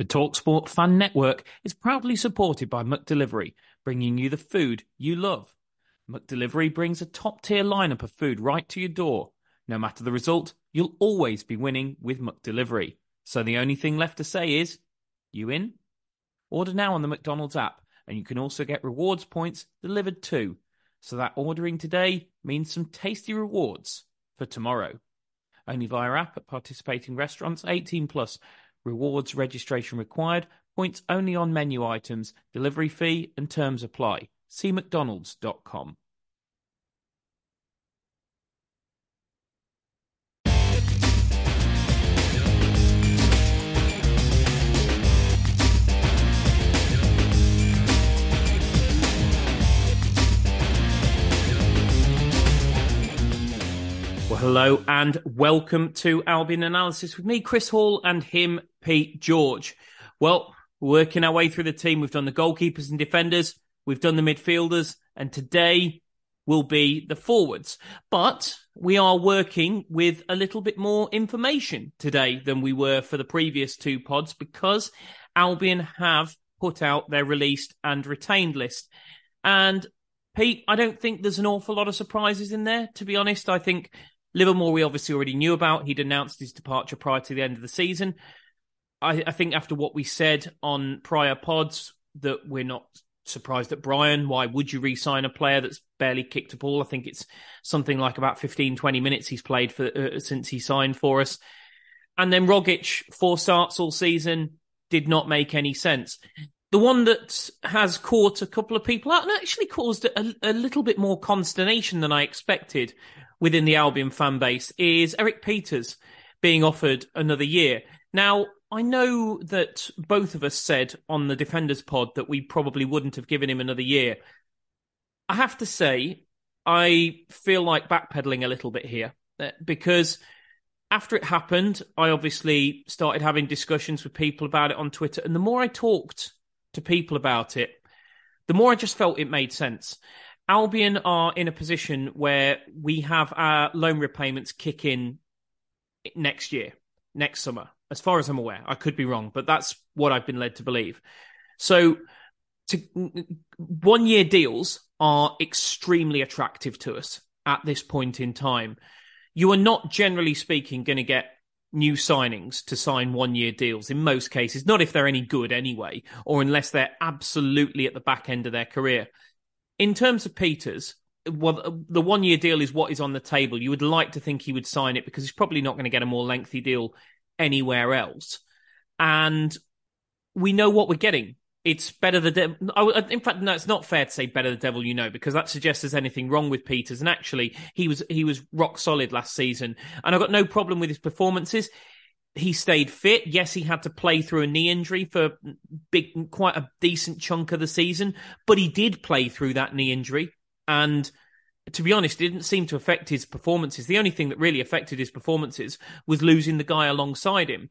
The TalkSport Fan Network is proudly supported by McDelivery, bringing you the food you love. McDelivery brings a top tier lineup of food right to your door. No matter the result, you'll always be winning with McDelivery. So the only thing left to say is, you in? Order now on the McDonald's app, and you can also get rewards points delivered too. So that ordering today means some tasty rewards for tomorrow. Only via app at participating restaurants 18 plus. Rewards registration required. Points only on menu items. Delivery fee and terms apply. See McDonald's.com. hello and welcome to Albion Analysis with me, Chris Hall, and him, Pete George. Well, working our way through the team. We've done the goalkeepers and defenders, we've done the midfielders, and today will be the forwards. But we are working with a little bit more information today than we were for the previous two pods because Albion have put out their released and retained list. And Pete, I don't think there's an awful lot of surprises in there, to be honest. I think Livermore, we obviously already knew about. He'd announced his departure prior to the end of the season. I, I think after what we said on prior pods, that we're not surprised at Bryan. Why would you re-sign a player that's barely kicked a ball? I think it's something like about 15, 20 minutes he's played for uh, since he signed for us. And then Rogic, four starts all season, did not make any sense. The one that has caught a couple of people out and actually caused a, a little bit more consternation than I expected within the Albion fan base is Erik Pieters being offered another year. Now, I know that both of us said on the Defenders pod that we probably wouldn't have given him another year. I have to say, I feel like backpedaling a little bit here uh, because after it happened, I obviously started having discussions with people about it on Twitter. And the more I talked to people about it, the more I just felt it made sense. Albion are in a position where we have our loan repayments kick in next year, next summer, as far as I'm aware. I could be wrong, but that's what I've been led to believe. So, to, one year deals are extremely attractive to us at this point in time. You are not generally speaking going to get new signings to sign one year deals in most cases, not if they're any good anyway, or unless they're absolutely at the back end of their career. In terms of Pieters, well, the one year deal is what is on the table. You would like to think he would sign it because he's probably not going to get a more lengthy deal anywhere else. And we know what we're getting. It's better the devil. In fact, no, it's not fair to say better the devil you know because that suggests there's anything wrong with Pieters. And actually, he was he was rock solid last season, and I've got no problem with his performances he stayed fit. Yes, he had to play through a knee injury for big, quite a decent chunk of the season, but he did play through that knee injury. And to be honest, it didn't seem to affect his performances. The only thing that really affected his performances was losing the guy alongside him.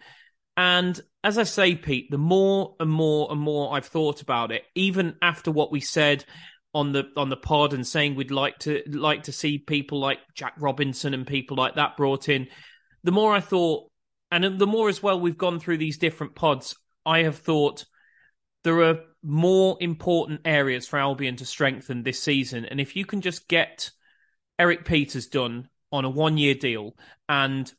And as I say, Pete, the more and more and more I've thought about it, even after what we said on the on the pod and saying we'd like to like to see people like Jack Robinson and people like that brought in, the more I thought and the more as well we've gone through these different pods, I have thought there are more important areas for Albion to strengthen this season. And if you can just get Erik Pieters done on a one year deal and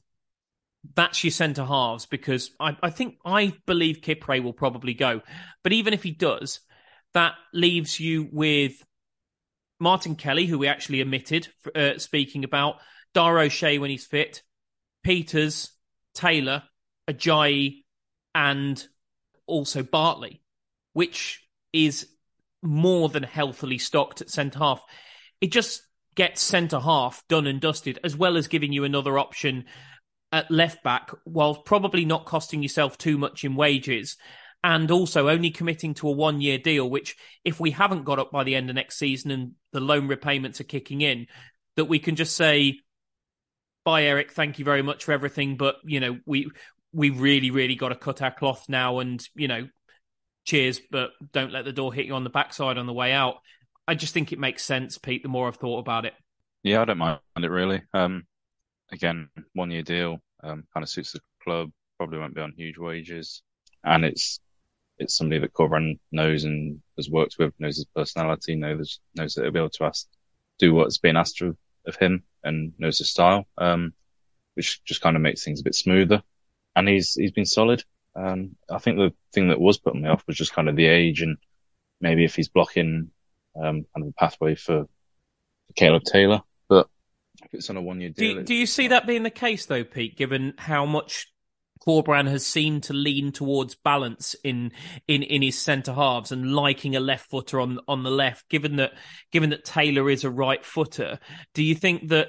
that's your centre halves because I, I, think I believe Kipre will probably go. But even if he does, that leaves you with Martin Kelly, who we actually omitted uh, speaking about, Dara O'Shea when he's fit, Pieters, Taylor, Ajayi, and also Bartley, which is more than healthily stocked at centre half. It just gets centre half done and dusted, as well as giving you another option at left back while probably not costing yourself too much in wages and also only committing to a one year deal, which if we haven't got up by the end of next season and the loan repayments are kicking in, that we can just say, bye, Erik, thank you very much for everything. But, you know, we, we really, really got to cut our cloth now and, you know, cheers, but don't let the door hit you on the backside on the way out. I just think it makes sense, Pete, the more I've thought about it. Yeah, I don't mind it really. Um, again, one year deal, um, kind of suits the club, probably won't be on huge wages. And it's, it's somebody that Corberan knows and has worked with, knows his personality, knows, knows that he'll be able to ask, do what's being asked of, of him and knows his style. Um, which just kind of makes things a bit smoother. And he's, he's been solid. Um, I think the thing that was putting me off was just kind of the age and maybe if he's blocking, um, kind of a pathway for, for Caleb Taylor. But if it's on a one year deal. Do, do you see that being the case though, Pete, given how much Corberan has seemed to lean towards balance in in in his centre halves and liking a left footer on on the left. Given that given that Taylor is a right footer, do you think that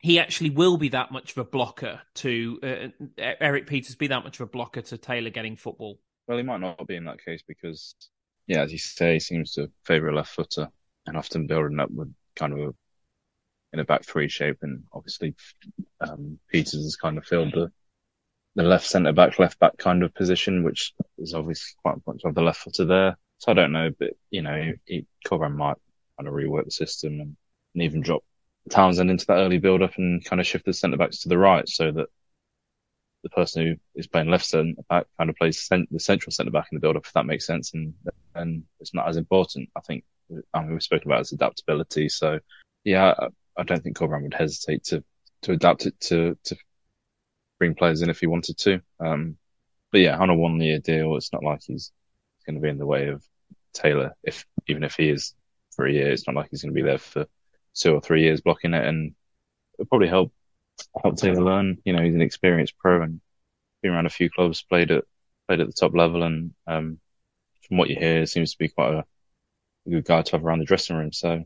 he actually will be that much of a blocker to uh, Erik Pieters be that much of a blocker to Taylor getting football? Well, he might not be in that case because, yeah, as you say, he seems to favour a left footer and often building up with kind of a in a back three shape, and obviously um, Pieters has kind of filled the the left centre back, left back kind of position, which is obviously quite important to have the left footer there. So I don't know, but you know, he, might kind of rework the system and, and even drop Townsend into that early build up and kind of shift the centre backs to the right so that the person who is playing left centre back kind of plays cent- the central centre back in the build up, if that makes sense. And, and it's not as important. I think, I mean, we've spoken about his adaptability. So yeah, I, I don't think Corberan would hesitate to, to adapt it to, to bring players in if he wanted to. Um, but yeah, on a one year deal, it's not like he's going to be in the way of Taylor. If, even if he is for a year, it's not like he's going to be there for two or three years blocking it, and it'll probably help help Taylor learn. You know, he's an experienced pro and been around a few clubs, played at played at the top level, and um, from what you hear, seems to be quite a, a, good guy to have around the dressing room. So,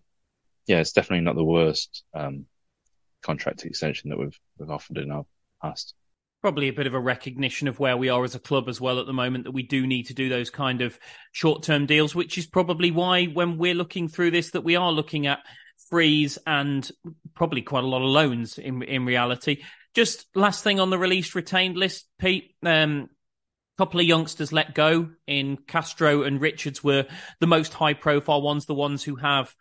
yeah, it's definitely not the worst um, contract extension that we've we've offered in our past probably a bit of a recognition of where we are as a club as well at the moment that we do need to do those kind of short-term deals which is probably why when we're looking through this that we are looking at freeze and probably quite a lot of loans in in reality. Just last thing on the released retained list pete um couple of youngsters let go in Castro and Richards were the most high profile ones the ones who have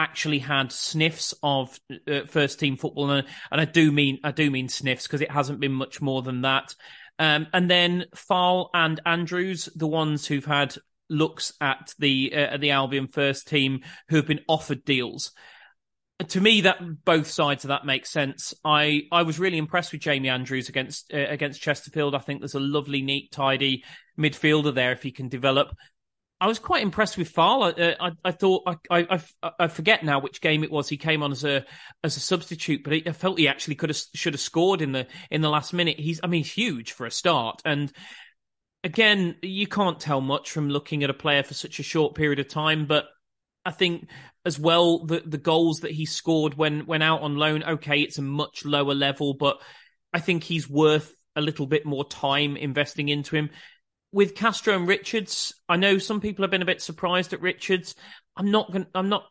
actually had sniffs of uh, first team football, and, and, I do mean I do mean sniffs because it hasn't been much more than that. Um, and then Faal and Andrews, the ones who've had looks at the uh, the Albion first team, who have been offered deals. To me, that both sides of that make sense. I, I was really impressed with Jamie Andrews against uh, against Chesterfield. I think there's a lovely, neat, tidy midfielder there if he can develop. I was quite impressed with Faal. I, uh, I, I thought I, I, I, forget now which game it was. He came on as a as a substitute, but I felt he actually could have should have scored in the in the last minute. He's I mean he's huge for a start, and again you can't tell much from looking at a player for such a short period of time. But I think as well the the goals that he scored when when out on loan. Okay, it's a much lower level, but I think he's worth a little bit more time investing into him with Castro and Richards, I know some people have been a bit surprised at Richards. I'm not going I'm not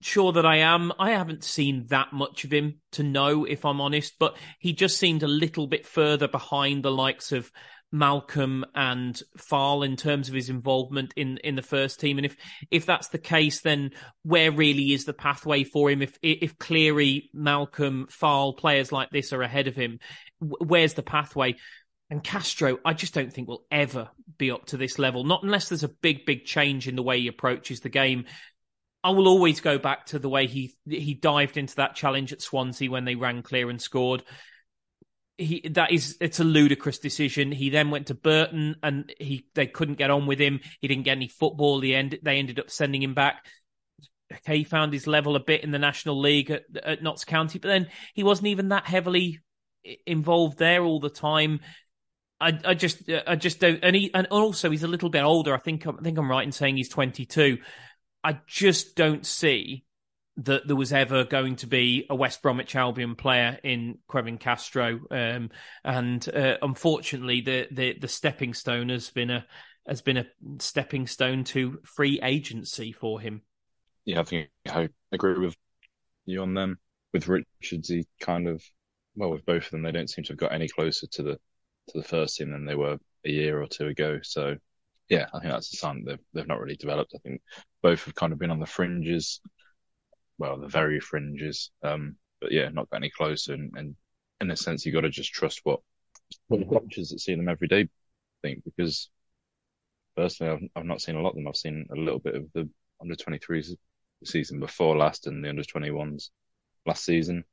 sure that I am. I haven't seen that much of him to know if I'm honest, but he just seemed a little bit further behind the likes of Malcolm and Faal in terms of his involvement in in the first team. And if if that's the case, then where really is the pathway for him? If if Cleary, Malcolm, Faal players like this are ahead of him, where's the pathway? And Castro, I just don't think will ever be up to this level, not unless there's a big, big change in the way he approaches the game. I will always go back to the way he he dived into that challenge at Swansea when they ran clear and scored. He that is it's a ludicrous decision. He then went to Burton and he they couldn't get on with him. He didn't get any football. The end they ended up sending him back. Okay, he found his level a bit in the National League at, at Notts County, but then he wasn't even that heavily involved there all the time. I, I just I just don't and he and also he's a little bit older. I think I think I'm right in saying he's 22. I just don't see that there was ever going to be a West Bromwich Albion player in Kevin Castro, um, and uh, unfortunately, the, the the stepping stone has been a has been a stepping stone to free agency for him. Yeah, I think I agree with you on them. With Richards, he kind of well, with both of them, they don't seem to have got any closer to the to the first team than they were a year or two ago. So, yeah, I think that's a sign that they've they've not really developed. I think both have kind of been on the fringes well, the very fringes. Um, but yeah, not got any closer. And, and in a sense, you got to just trust what what the coaches that see them every day think. Because personally, I've, I've not seen a lot of them. I've seen a little bit of the under 23s season before last and the under 21s last season,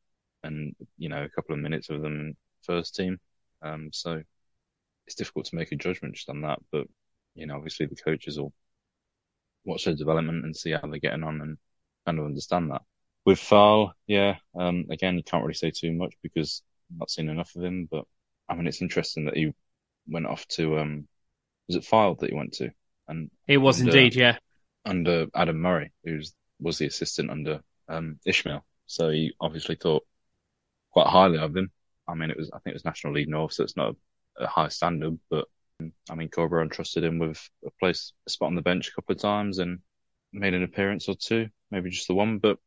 and you know a couple of minutes of them first team. Um, so it's difficult to make a judgment just on that. But you know, obviously the coaches will watch their development and see how they're getting on and kind of understand that. With Faal, yeah, um, again, you can't really say too much because I've not seen enough of him. But I mean, it's interesting that he went off to um, was it Fylde that he went to? And it was under, indeed, yeah, under Adam Murray, who was the assistant under um, Ismaël. So he obviously thought quite highly of him. I mean, it was I think it was National League North, so it's not a, a high standard, but I mean, Corberán trusted him with a place, a spot on the bench a couple of times, and made an appearance or two, maybe just the one. But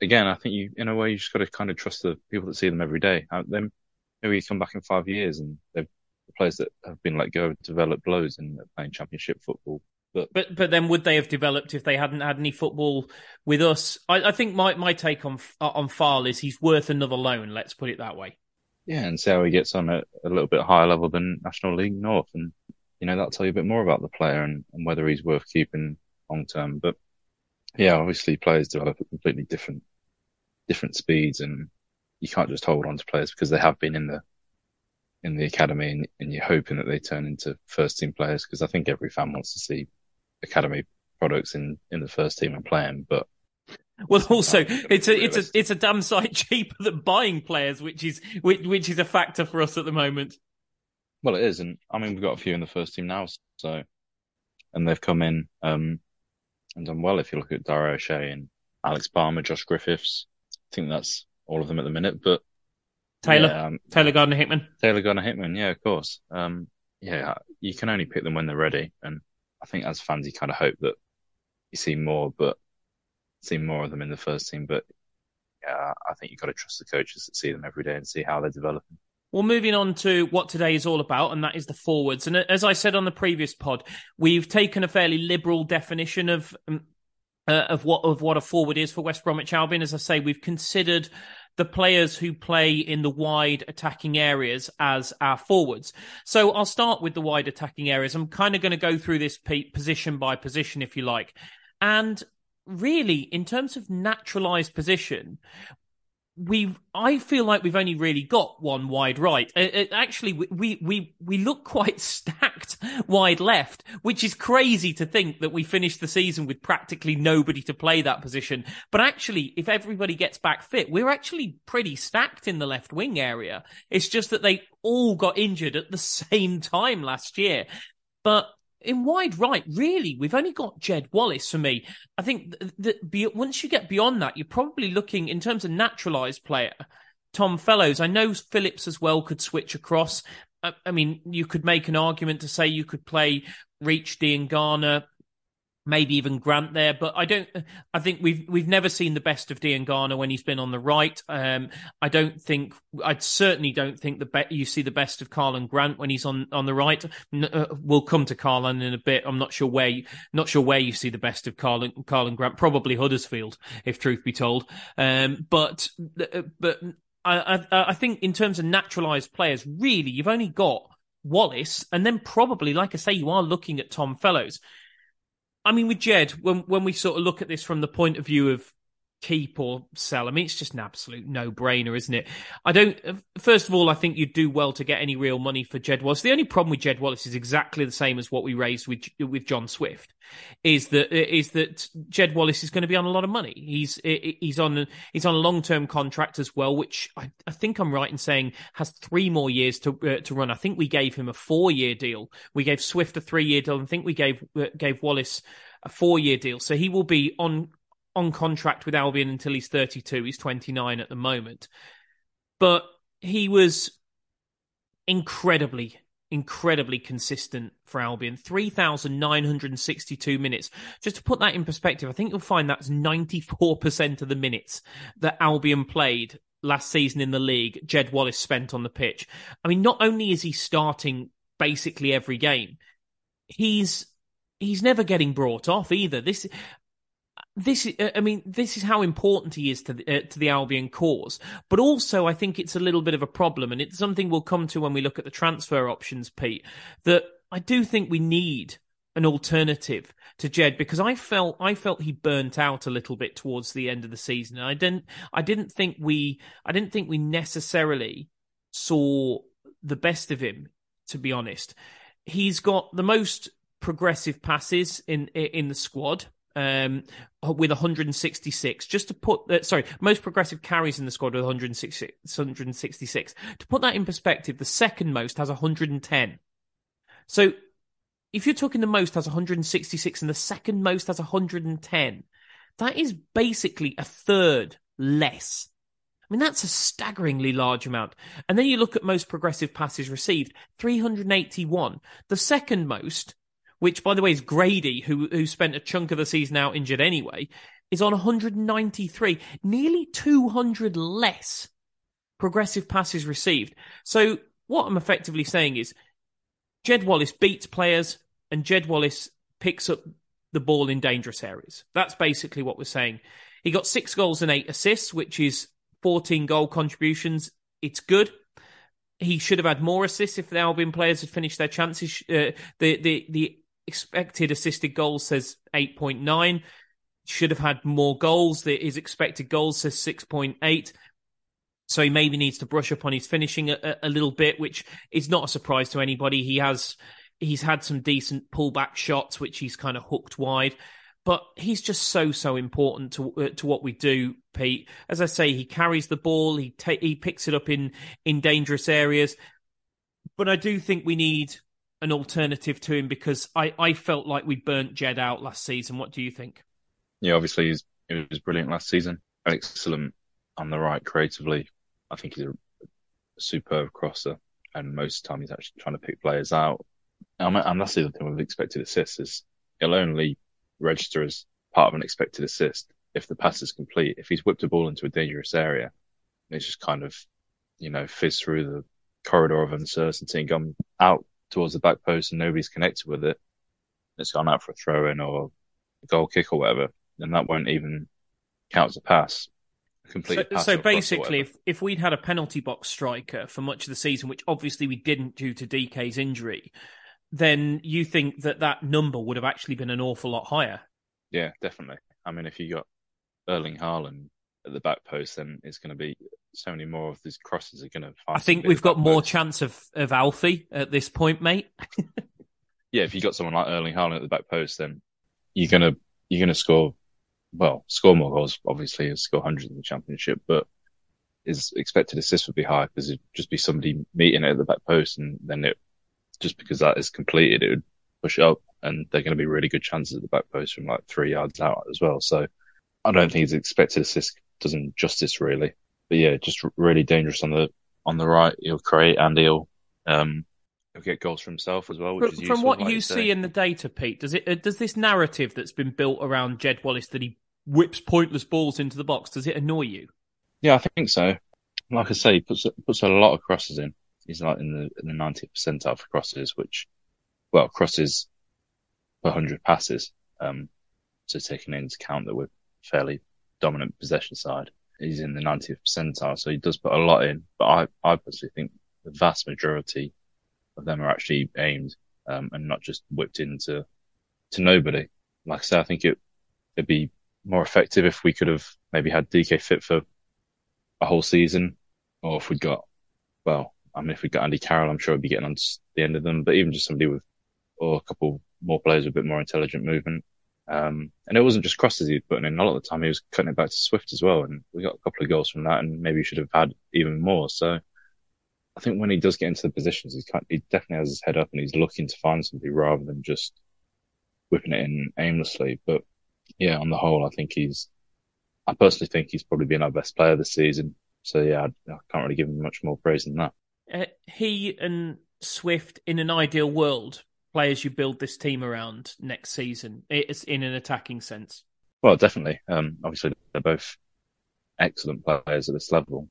again, I think you, in a way, you just got to kind of trust the people that see them every day. Uh, then maybe you come back in five years and the players that have been let go have developed loads and playing championship football. But, but but then would they have developed if they hadn't had any football with us? I, I think my, my take on on Faal is he's worth another loan. Let's put it that way. Yeah, and see how he gets on at a little bit higher level than National League North, and you know that'll tell you a bit more about the player and, and whether he's worth keeping long term. But yeah, obviously players develop at completely different different speeds, and you can't just hold on to players because they have been in the in the academy, and, and you're hoping that they turn into first team players. Because I think every fan wants to see academy products in in the first team and playing, but well, also it's a it's a it's a damn sight cheaper than buying players, which is which, which is a factor for us at the moment. Well, it is, and I mean we've got a few in the first team now, so and they've come in. Um, and done well. If you look at Dara O'Shea and Alex Palmer, Josh Griffiths, I think that's all of them at the minute. But Taylor, yeah, um, Taylor Gardner Hickman, Taylor Gardner Hickman, yeah, of course. Um, yeah, you can only pick them when they're ready, and I think as fans, you kind of hope that you see more, but see more of them in the first team. But yeah, I think you've got to trust the coaches that see them every day and see how they're developing. Well, moving on to what today is all about, and that is the forwards. And as I said on the previous pod, we've taken a fairly liberal definition of um, uh, of what of what a forward is for West Bromwich Albion. As I say, we've considered the players who play in the wide attacking areas as our forwards. So I'll start with the wide attacking areas. I'm kind of going to go through this position by position, if you like. And really, in terms of naturalized position, we I feel like we've only really got one wide right. It, it, actually, we we we look quite stacked wide left, which is crazy to think that we finished the season with practically nobody to play that position. But actually, if everybody gets back fit, we're actually pretty stacked in the left wing area. It's just that they all got injured at the same time last year. But in wide right, really, we've only got Jed Wallace for me. I think that be, once you get beyond that, you're probably looking in terms of naturalised player. Tom Fellows, I know Phillips as well could switch across. I, I mean, you could make an argument to say you could play Reach, Diangana, maybe even Grant there. But I don't. I think we've we've never seen the best of Diangana when he's been on the right. Um, I don't think. I certainly don't think the be- you see the best of Karlan Grant when he's on on the right. Uh, we'll come to Karlan in a bit. I'm not sure where you, not sure where you see the best of Karlan Karlan Grant. Probably Huddersfield, if truth be told. Um, but uh, but. I, I, I think in terms of naturalised players, really, you've only got Wallace, and then probably, like I say, you are looking at Tom Fellows. I mean, with Jed, when when we sort of look at this from the point of view of keep or sell, I mean, it's just an absolute no brainer, isn't it? I don't. First of all, I think you'd do well to get any real money for Jed Wallace. The only problem with Jed Wallace is exactly the same as what we raised with with John Swift, is that is that Jed Wallace is going to be on a lot of money. He's he's on he's on a long term contract as well, which I, I think I'm right in saying has three more years to uh, to run. I think we gave him a four year deal. We gave Swift a three year deal. I think we gave uh, gave Wallace a four year deal. So he will be on on contract with Albion until he's 32. He's 29 at the moment. But he was incredibly, incredibly consistent for Albion. 3,962 minutes. Just to put that in perspective, I think you'll find that's 94% of the minutes that Albion played last season in the league, Jed Wallace spent on the pitch. I mean, not only is he starting basically every game, he's he's never getting brought off either. This this I mean this is how important he is to the, uh, to the Albion cause. But also I think it's a little bit of a problem and it's something we'll come to when we look at the transfer options Pete that I do think we need an alternative to Jed because I felt I felt he burnt out a little bit towards the end of the season. I didn't I didn't think we I didn't think we necessarily saw the best of him to be honest. He's got the most progressive passes in in the squad um, with 166. Just to put, uh, sorry, most progressive carries in the squad with 166, 166. To put that in perspective, the second most has 110. So if you're talking the most has 166 and the second most has 110, that is basically a third less. I mean, that's a staggeringly large amount. And then you look at most progressive passes received, 381. The second most which by the way is Grady, who who spent a chunk of the season out injured anyway, is on 193, nearly 200 less progressive passes received. So what I'm effectively saying is, Jed Wallace beats players, and Jed Wallace picks up the ball in dangerous areas. That's basically what we're saying. He got six goals and eight assists, which is 14 goal contributions. It's good. He should have had more assists if the Albion players had finished their chances. Uh, the the the expected assisted goals says 8.9. Should have had more goals. His expected goals says 6.8. So he maybe needs to brush up on his finishing a, a, little bit, which is not a surprise to anybody. He has he's had some decent pullback shots, which he's kind of hooked wide. But he's just so so important to uh, to what we do, Pete. As I say, he carries the ball, he ta- he picks it up in in dangerous areas. But I do think we need an alternative to him because I, I felt like we burnt Jed out last season. What do you think? Yeah, obviously he's, he was brilliant last season. Excellent on the right creatively. I think he's a, superb crosser, and most of the time he's actually trying to pick players out. And, and that's the other thing with expected assists is he'll only register as part of an expected assist if the pass is complete. If he's whipped a ball into a dangerous area, it's just kind of, you know, fizz through the corridor of uncertainty and gone out towards the back post and nobody's connected with it, it's gone out for a throw in or a goal kick or whatever, then that won't even count as a pass. so, so basically, if, if we'd had a penalty box striker for much of the season, which obviously we didn't due to Dike's injury, then you think that that number would have actually been an awful lot higher? Yeah, definitely. I mean, if you got Erling Haaland at the back post, then it's going to be so many more of these crosses are going to. I think we've got more chance of of Alfie at this point, mate. yeah, if you got someone like Erling Haaland at the back post, then you're gonna you're gonna score well, score more goals. Obviously, score hundreds in the championship, but his expected assist would be high because it'd just be somebody meeting it at the back post, and then it just because that is completed, it would push it up, and they're going to be really good chances at the back post from like three yards out as well. So I don't think his expected assist does him justice really but yeah, just really dangerous on the on the right. He'll create and he'll um, he'll get goals for himself as well. Which from, from what like you see in the data, Pete, does it uh, does this narrative that's been built around Jed Wallace that he whips pointless balls into the box does it annoy you? Yeah, I think so. Like I say, he puts puts a lot of crosses in. He's like in the in the 90th percentile for crosses, which well crosses per hundred passes. Um, so taking into account that we're fairly dominant possession side he's in the 90th percentile, so he does put a lot in. But I, I personally think the vast majority of them are actually aimed um, and not just whipped into to nobody. Like I said, I think it it'd be more effective if we could have maybe had Dike fit for a whole season, or if we'd got well, I mean, if we'd got Andy Carroll, I'm sure we'd be getting on the end of them. But even just somebody with or a couple more players with a bit more intelligent movement, um, and it wasn't just crosses he was putting in. A lot of the time he was cutting it back to Swift as well. And we got a couple of goals from that and maybe he should have had even more. So I think when he does get into the positions, he's kind, he definitely has his head up and he's looking to find somebody rather than just whipping it in aimlessly. But yeah, on the whole, I think he's, I personally think he's probably been our best player this season. So yeah, I, I can't really give him much more praise than that. Uh, he and Swift, in an ideal world, players you build this team around next season. It's in an attacking sense. Well, definitely. Um, obviously, they're both excellent players at this level,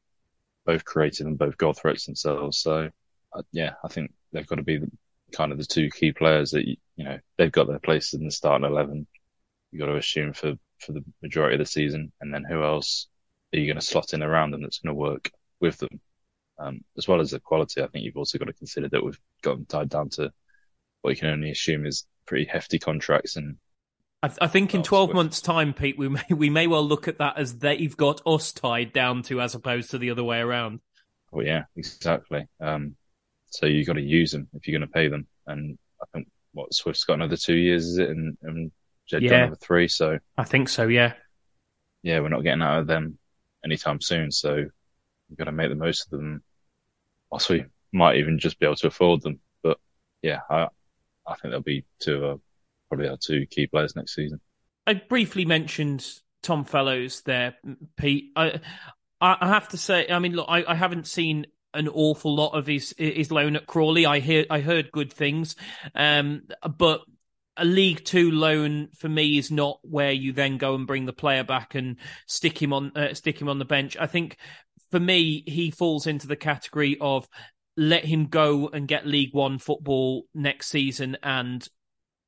both creative and both goal threats themselves. So, uh, yeah, I think they've got to be the, kind of the two key players that you, know they've got their places in the starting eleven. You've got to assume for for the majority of the season, and then who else are you going to slot in around them that's going to work with them, um, as well as the quality. I think you've also got to consider that we've got them tied down to what you can only assume is pretty hefty contracts and I, I, think in 12 months' time, Pete, we may, we may well look at that as they've got us tied down to as opposed to the other way around. Well, yeah, exactly. Um, so you've got to use them if you're going to pay them. And I think what Swift's got another two years, is it? And, and Jed yeah. another three. So I think so. Yeah. Yeah, we're not getting out of them anytime soon. So we've got to make the most of them. Also, we might even just be able to afford them. But yeah, I, I think they'll be two probably our two key players next season. I briefly mentioned Tom Fellows there, Pete. I I have to say, I mean, look, I, I haven't seen an awful lot of his his loan at Crawley. I hear I heard good things, um, but a League Two loan for me is not where you then go and bring the player back and stick him on uh, stick him on the bench. I think for me he falls into the category of let him go and get League One football next season and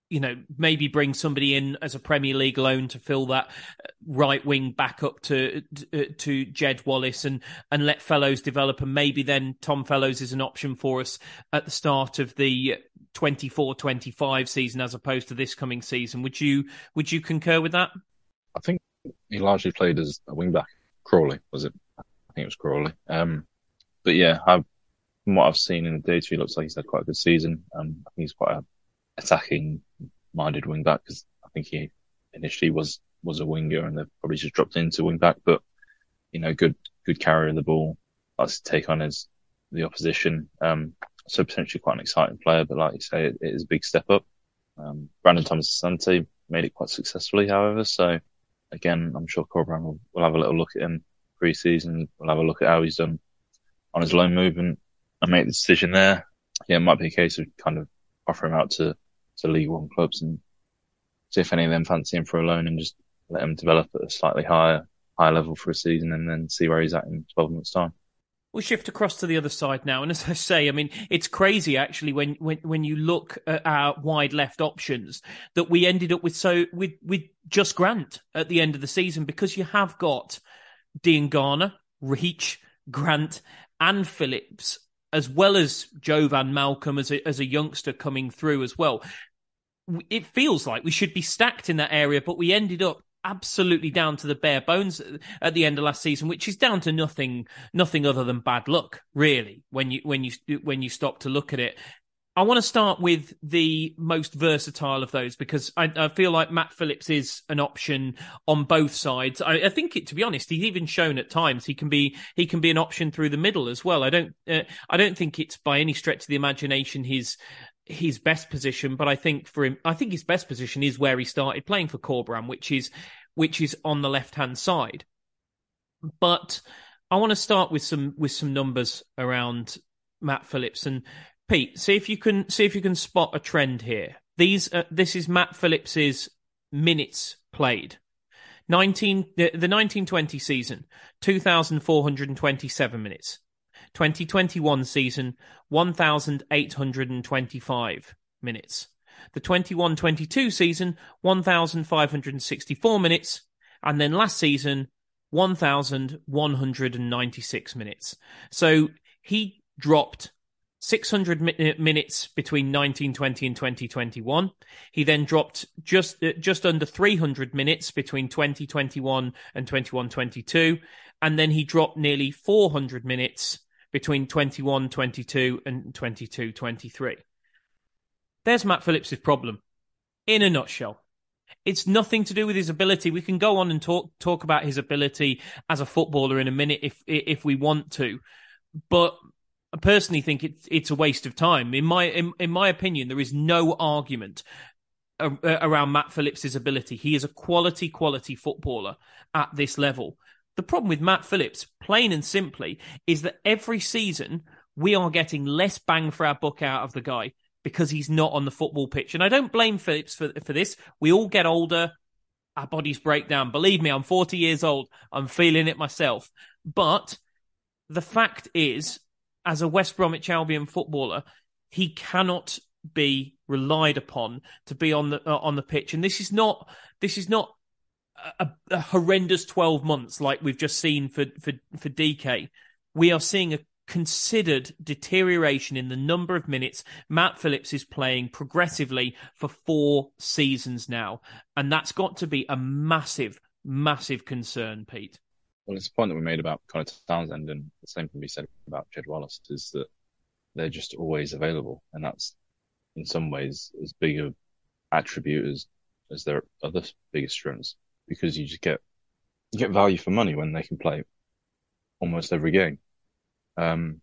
you know, maybe bring somebody in as a Premier League loan to fill that uh, right wing back up to uh, to Jed Wallace and and let Fellows develop, and maybe then Tom Fellows is an option for us at the start of the 24-25 season as opposed to this coming season. Would you would you concur with that? I think he largely played as a wing back. Crawley was it? I think it was Crawley. Um, but yeah, I've from what I've seen in the data, he looks like he's had quite a good season. Um, I think he's quite a attacking minded wing back because I think he initially was was a winger and they've probably just dropped into wing back. But you know, good good carrier of the ball, likes to take on his the opposition. Um, so potentially quite an exciting player, but like you say, it, it is a big step up. Um, Brandon Thomas Asante made it quite successfully, however. So again, I'm sure Corberan will, will have a little look at him pre-season. We'll have a look at how he's done on his loan movement and make the decision there. Yeah, it might be a case of kind of offer him out to, to League One clubs and see if any of them fancy him for a loan and just let him develop at a slightly higher higher level for a season and then see where he's at in 12 months' time. We'll shift across to the other side now, and as I say, I mean it's crazy actually when when when you look at our wide left options that we ended up with so with with just Grant at the end of the season because you have got Diangana, Reach, Grant, and Phillips as well as Jovan Malcolm as a, as a youngster coming through as well. It feels like we should be stacked in that area, but we ended up absolutely down to the bare bones at the end of last season, which is down to nothing, nothing other than bad luck, really. When you when you when you stop to look at it, I want to start with the most versatile of those because I, I, feel like Matt Phillips is an option on both sides. I, I, think it, to be honest, he's even shown at times he can be he can be an option through the middle as well. I don't uh, I don't think it's by any stretch of the imagination his his best position, but I think for him, I think his best position is where he started playing for Corberan, which is which is on the left hand side. But I want to start with some with some numbers around Matt Phillips and Pete, see if you can see if you can spot a trend here. These uh, this is Matt Phillips's minutes played. 19 the, the 1920 season 2427 minutes. 2021 season 1825 minutes. The 21-22 season 1564 minutes and then last season 1196 minutes. So he dropped 600 mi- minutes between 1920 and 2021. He then dropped just uh, just under 300 minutes between 2021 and 2122 and then he dropped nearly 400 minutes between 21 22 and 22 23. There's Matt Phillips' problem in a nutshell. It's nothing to do with his ability. We can go on and talk talk about his ability as a footballer in a minute if if we want to. But I personally think it's it's a waste of time. In my in, in my opinion, there is no argument around Matt Phillips' ability. He is a quality, quality footballer at this level. The problem with Matt Phillips, plain and simply, is that every season we are getting less bang for our buck out of the guy because he's not on the football pitch. And I don't blame Phillips for, for this. We all get older. Our bodies break down. Believe me, I'm 40 years old. I'm feeling it myself. But the fact is, as a West Bromwich Albion footballer, he cannot be relied upon to be on the uh, on the pitch. And this is not this is not a, a, horrendous 12 months like we've just seen for for for Dike. We are seeing a considered deterioration in the number of minutes Matt Phillips is playing progressively for four seasons now. And that's got to be a massive, massive concern, Pete. Well, it's a point that we made about Conor Townsend, and the same can be said about Jed Wallace, is that they're just always available. And that's in some ways as big a attribute as, as their other biggest strengths because you just get, you get value for money when they can play almost every game. Um,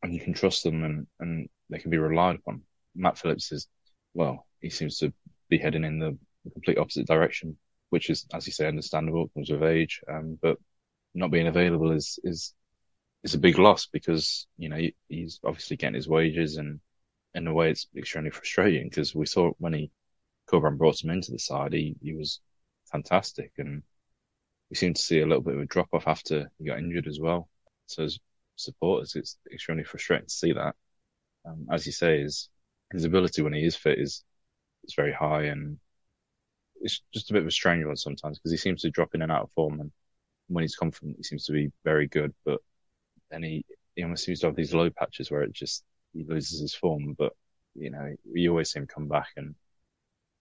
and you can trust them and, and they can be relied upon. Matt Phillips is, well, he seems to be heading in the complete opposite direction, which is, as you say, understandable, comes with age. Um, but not being available is, is, is a big loss because, you know, he's obviously getting his wages and in a way it's extremely frustrating because we saw when he, Corberan brought him into the side, he, he was fantastic and we seem to see a little bit of a drop off after he got injured as well. So as supporters, it's extremely frustrating to see that. Um, as you say, his his ability when he is fit is is very high, and it's just a bit of a strange one sometimes because he seems to drop in and out of form, and when he's confident, he seems to be very good, but then he he almost seems to have these low patches where it just he loses his form, but you know you always see him come back, and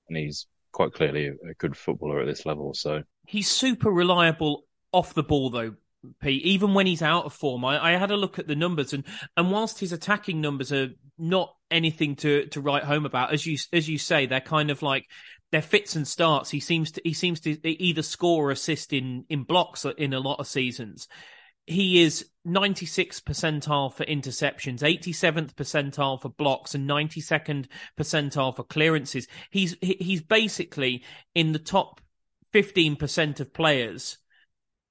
and he's quite clearly a, good footballer at this level. So he's super reliable off the ball, though. Pete, even when he's out of form, I, I, had a look at the numbers, and and whilst his attacking numbers are not anything to to write home about, as you as you say, they're kind of like they're fits and starts. He seems to he seems to either score or assist in in blocks in a lot of seasons. He is 96th percentile for interceptions, 87th percentile for blocks, and 92nd percentile for clearances. He's he's basically in the top 15% of players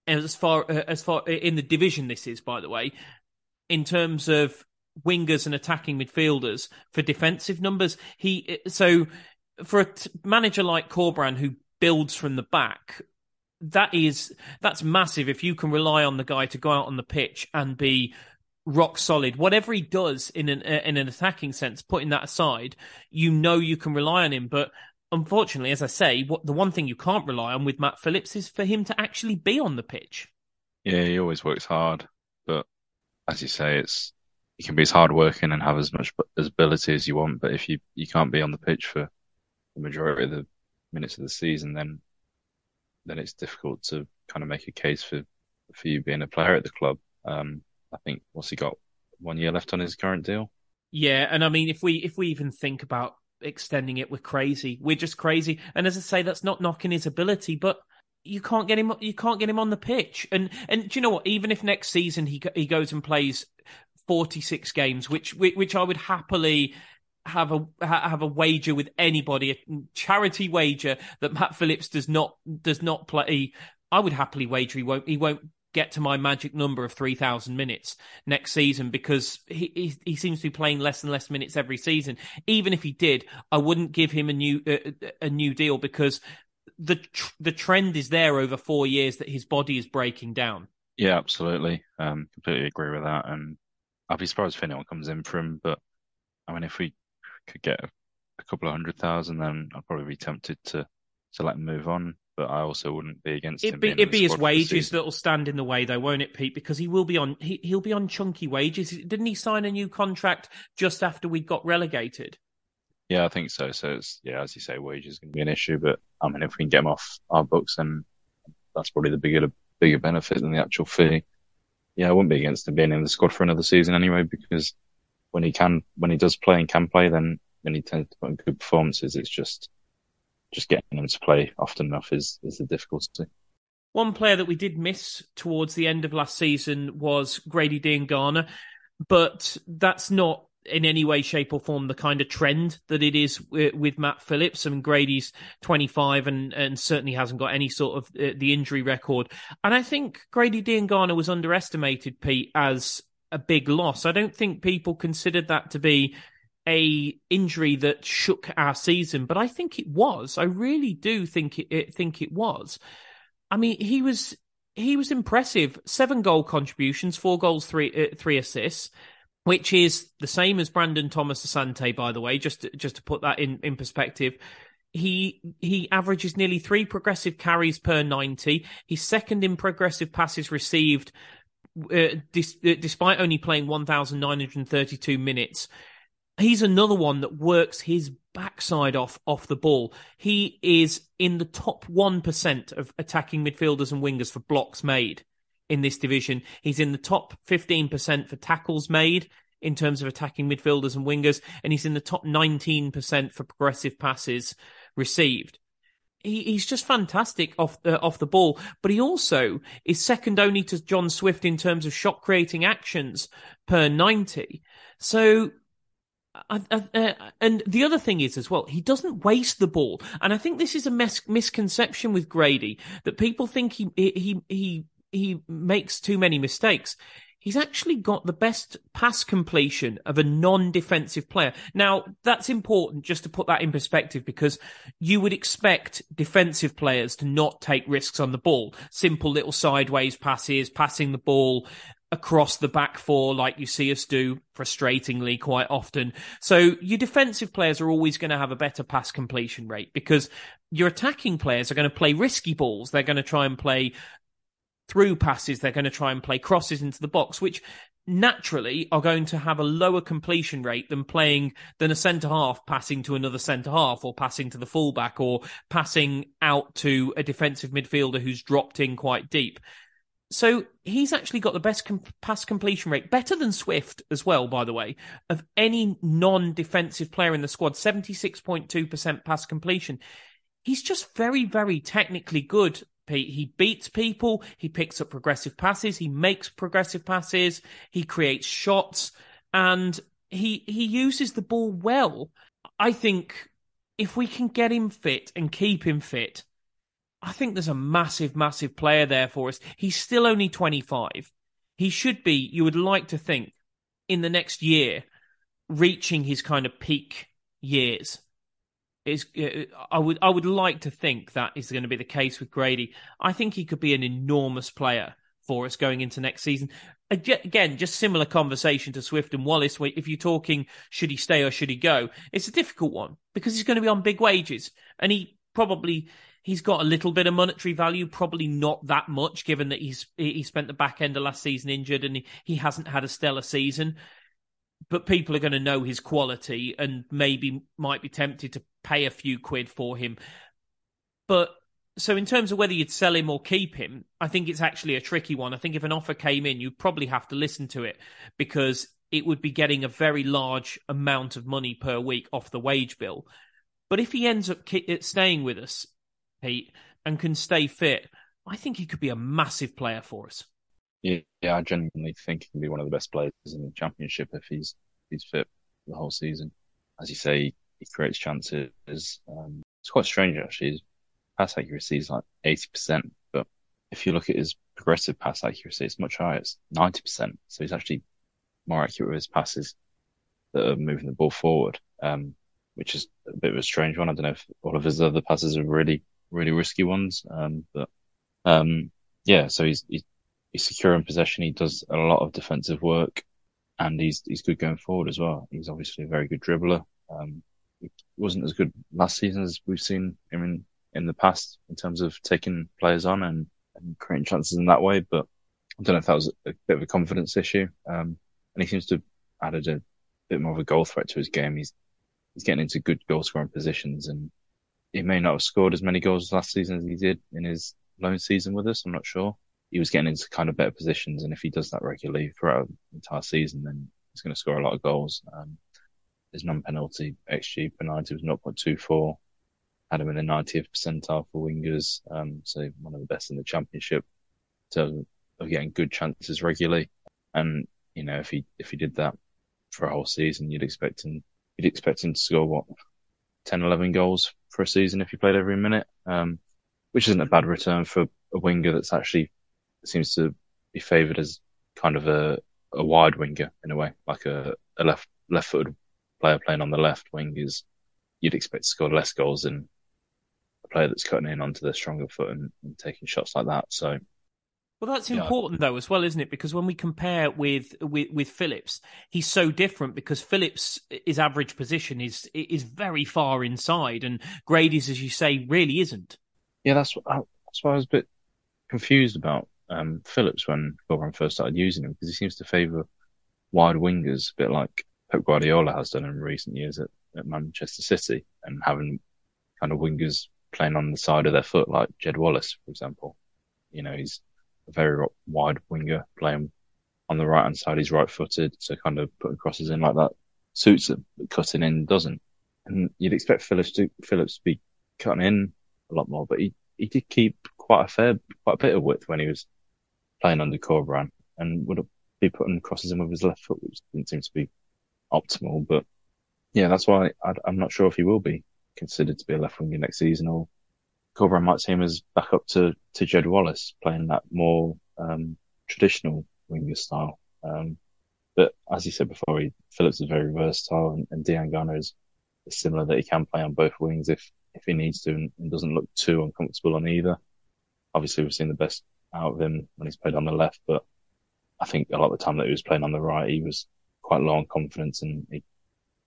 as far as far in the division this is by the way in terms of wingers and attacking midfielders for defensive numbers he so for a t- manager like Corberan who builds from the back that is that's massive if you can rely on the guy to go out on the pitch and be rock solid whatever he does in an uh, in an attacking sense putting that aside you know you can rely on him but unfortunately, as I say, what the one thing you can't rely on with Matt Phillips is for him to actually be on the pitch. Yeah, he always works hard, but as you say, it's you can be as hard working and have as much as ability as you want, but if you you can't be on the pitch for the majority of the minutes of the season, then then it's difficult to kind of make a case for for you being a player at the club. Um, I think what's he got one year left on his current deal. Yeah, and I mean, if we if we even think about extending it. We're crazy. We're just crazy. And as I say, that's not knocking his ability, but you can't get him. You can't get him on the pitch. And and do you know what? Even if next season he he goes and plays forty six games, which which I would happily have a have a wager with anybody, a charity wager that Matt Phillips does not does not play. I would happily wager he won't he won't get to my magic number of 3,000 minutes next season because he, he, he seems to be playing less and less minutes every season. Even if he did, I wouldn't give him a new uh, a new deal because the tr- the trend is there over four years that his body is breaking down. Yeah, absolutely. Um, completely agree with that. And I'd be surprised if anyone comes in for him. But I mean, if we could get a, couple of hundred thousand, then I'd probably be tempted to to let him move on but I also wouldn't be against it'd him. Be, it'd be his wages that'll stand in the way, though, won't it, Pete? Because he will be on he, he'll be on chunky wages. Didn't he sign a new contract just after we got relegated? Yeah, I think so. So it's yeah, as you say, wages going to be an issue, but I mean, if we can get him off our books, then that's probably the bigger bigger benefit than the actual fee. Yeah, I wouldn't be against him being in the squad for another season anyway, because when he can, when he does play and can play, then when he tends to put in good performances, it's just just getting him to play often enough is is the difficulty. One player that we did miss towards the end of last season was Grady Diangana, but that's not in any way, shape, or form the kind of trend that it is with, Matt Phillips. I mean, Grady's 25 and, and certainly hasn't got any sort of uh, the injury record. And I think Grady Diangana was underestimated, Pete, as a big loss. I don't think people considered that to be a injury that shook our season, but I think it was. I really do think it, think it was. I mean, he was he was impressive. Seven goal contributions, four goals, three uh, three assists which is the same as Brandon Thomas Asante, by the way, just to, just to put that in, in perspective. He he averages nearly three progressive carries per 90. He's second in progressive passes received, uh, uh, despite only playing 1,932 minutes. He's another one that works his backside off off the ball. He is in the top 1% of attacking midfielders and wingers for blocks made in this division. He's in the top 15% for tackles made in terms of attacking midfielders and wingers, and he's in the top 19% for progressive passes received. He, he's just fantastic off the off the ball, but he also is second only to John Swift in terms of shot creating actions per 90. So uh, and the other thing is as well, he doesn't waste the ball, and I think this is a mis- misconception with Grady that people think he he he he makes too many mistakes. He's actually got the best pass completion of a non-defensive player. Now, that's important just to put that in perspective because you would expect defensive players to not take risks on the ball. Simple little sideways passes, passing the ball across the back four like you see us do frustratingly quite often. So your defensive players are always going to have a better pass completion rate because your attacking players are going to play risky balls. They're going to try and play through passes, they're going to try and play crosses into the box, which naturally are going to have a lower completion rate than playing than a centre half passing to another centre half or passing to the fullback or passing out to a defensive midfielder who's dropped in quite deep. So he's actually got the best pass completion rate, better than Swift as well, by the way, of any non-defensive player in the squad. Seventy-six point two percent pass completion. He's just very, very technically good he, beats people. He picks up progressive passes. He makes progressive passes. He creates shots and he, he uses the ball well. I think if we can get him fit and keep him fit, I think there's a massive, massive player there for us. He's still only 25. He should be, you would like to think, in the next year, reaching his kind of peak years is I would I would like to think that is going to be the case with Grady. I think he could be an enormous player for us going into next season. Again, just similar conversation to Swift and Wallace. Where If you're talking, should he stay or should he go? It's a difficult one because he's going to be on big wages, and he probably he's got a little bit of monetary value, probably not that much, given that he's he spent the back end of last season injured and he, he hasn't had a stellar season but people are going to know his quality and maybe might be tempted to pay a few quid for him. But so in terms of whether you'd sell him or keep him, I think it's actually a tricky one. I think if an offer came in, you'd probably have to listen to it because it would be getting a very large amount of money per week off the wage bill. But if he ends up uh, staying with us, Pete, and can stay fit, I think he could be a massive player for us. Yeah, yeah, I genuinely think he can be one of the best players in the championship if he's he's fit the whole season. As you say, he creates chances. Um, it's quite strange actually. His pass accuracy is like eighty percent, but if you look at his progressive pass accuracy, it's much higher. It's ninety percent. So he's actually more accurate with his passes that are moving the ball forward, um, which is a bit of a strange one. I don't know if all of his other passes are really, really risky ones, um, but um, yeah. So he's, he's he's secure in possession. He does a lot of defensive work, and he's he's good going forward as well. He's obviously a very good dribbler. Um, wasn't as good last season as we've seen him in, in the past in terms of taking players on and, and creating chances in that way. But I don't know if that was a bit of a confidence issue. Um, and he seems to have added a bit more of a goal threat to his game. He's he's getting into good goal scoring positions, and he may not have scored as many goals last season as he did in his loan season with us. I'm not sure he was getting into kind of better positions. And if he does that regularly throughout the entire season, then he's going to score a lot of goals. Um, his non-penalty XG per 90 was 0.24. Had him in the 90th percentile for wingers. Um, so one of the best in the championship of getting good chances regularly. And, you know, if he, if he did that for a whole season. You'd expect him, you'd expect him to score what 10, 11 goals for a season if he played every minute, um, which isn't a bad return for a winger that's actually seems to be favoured as kind of a, a wide winger in a way, like a, a left left footed player playing on the left wing is you'd expect to score less goals than a player that's cutting in onto the stronger foot and, and taking shots like that. So well, that's important yeah. though, as well, isn't it? Because when we compare with, with with Phillips, he's so different because Phillips' his average position is is very far inside, and Grady's, as you say, really isn't. Yeah, that's what, that's why I was a bit confused about um, Phillips when Corberan first started using him because he seems to favour wide wingers, a bit like Pep Guardiola has done in recent years at, at Manchester City, and having kind of wingers playing on the side of their foot, like Jed Wallace, for example. You know, he's a very wide winger playing on the right hand side. He's right footed, so kind of putting crosses in like that suits him, but cutting in doesn't. And you'd expect Phillips to Phillips to be cutting in a lot more, but he, he did keep quite a fair, quite a bit of width when he was playing under Corberan and would be putting crosses in with his left foot, which didn't seem to be optimal. But yeah, that's why I, am not sure if he will be considered to be a left winger next season or Corberan might see him as back up to, to Jed Wallace, playing that more um, traditional winger style. Um, but as you said before, he, Phillips is very versatile, and, and Diangana is, is, similar that he can play on both wings if if he needs to, and, and, doesn't look too uncomfortable on either. Obviously, we've seen the best out of him when he's played on the left, but I think a lot of the time that he was playing on the right, he was quite low on confidence, and he,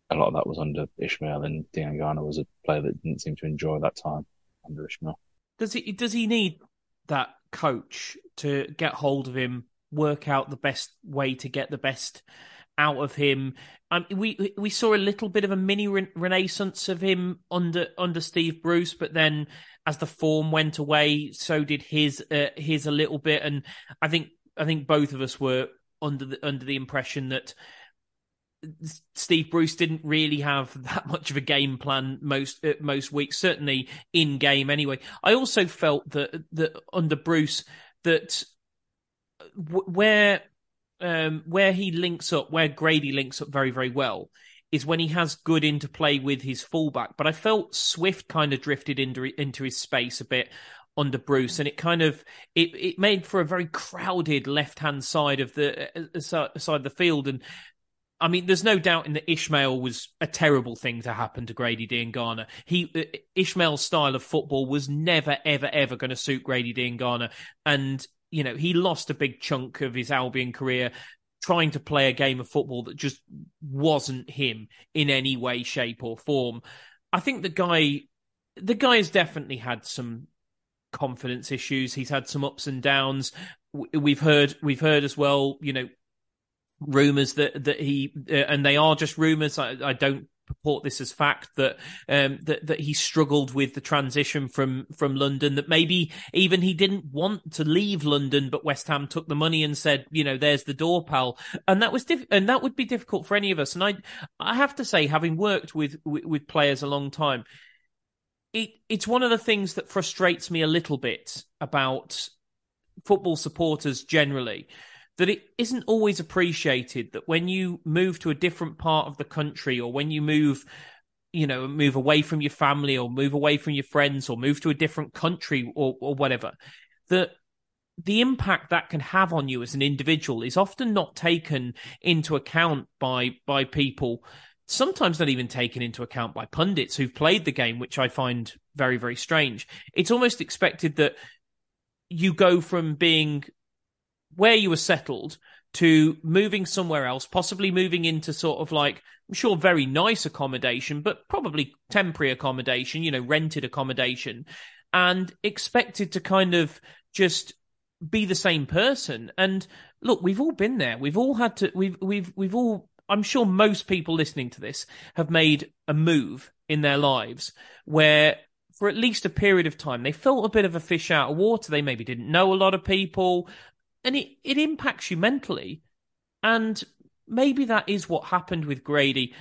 a lot of that was under Ismaël. And Diangana was a player that didn't seem to enjoy that time under Ismaël. Does he does he need that coach to get hold of him, work out the best way to get the best out of him? Um, we we saw a little bit of a mini re- renaissance of him under under Steve Bruce, but then as the form went away, so did his uh, his a little bit, and I think I think both of us were under the under the impression that Steve Bruce didn't really have that much of a game plan most uh, most weeks, certainly in game anyway. I also felt that that under Bruce that w- where um, where he links up, where Grady links up very very well, is when he has good interplay with his fullback. But I felt Swift kind of drifted into into his space a bit under Bruce, and it kind of it, it made for a very crowded left hand side of the uh, side of the field, and I mean, there's no doubt in that Ismaël was a terrible thing to happen to Grady Diangana. He uh, Ismaël's style of football was never, ever, ever going to suit Grady Diangana, and you know he lost a big chunk of his Albion career trying to play a game of football that just wasn't him in any way, shape, or form. I think the guy, the guy has definitely had some confidence issues. He's had some ups and downs. We've heard, we've heard as well. You know, rumors that that he uh, and they are just rumors. I, I don't purport this as fact that um, that that he struggled with the transition from from London. That maybe even he didn't want to leave London, but West Ham took the money and said, you know, there's the door, pal. And that was diff- and that would be difficult for any of us. And I I have to say, having worked with with, with players a long time. It, it's one of the things that frustrates me a little bit about football supporters generally that it isn't always appreciated that when you move to a different part of the country or when you move you know move away from your family or move away from your friends or move to a different country or, or whatever that the impact that can have on you as an individual is often not taken into account by by people sometimes not even taken into account by pundits who've played the game which i find very very strange. It's almost expected that you go from being where you were settled to moving somewhere else, possibly moving into sort of like, I'm sure very nice accommodation, but probably temporary accommodation, you know, rented accommodation, and expected to kind of just be the same person. And look, we've all been there. We've all had to, we've, we've, we've all, I'm sure most people listening to this have made a move in their lives where for at least a period of time, they felt a bit of a fish out of water. They maybe didn't know a lot of people and it, it impacts you mentally. And maybe that is what happened with Grady.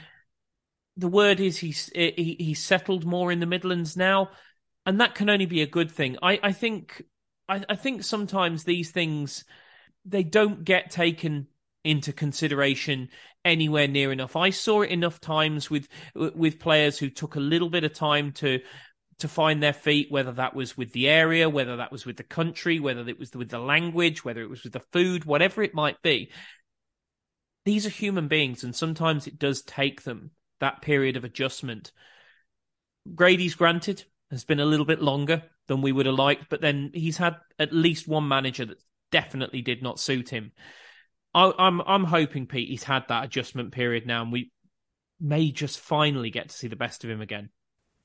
The word is he's he, settled more in the Midlands now, and that can only be a good thing. I, I think I, I think sometimes these things they don't get taken into consideration anywhere near enough. I saw it enough times with with players who took a little bit of time to to find their feet, whether that was with the area, whether that was with the country, whether it was with the language, whether it was with the food, whatever it might be. These are human beings, and sometimes it does take them that period of adjustment. Grady's granted has been a little bit longer than we would have liked, but then he's had at least one manager that definitely did not suit him. I, I'm I'm hoping Pete he's had that adjustment period now, and we may just finally get to see the best of him again.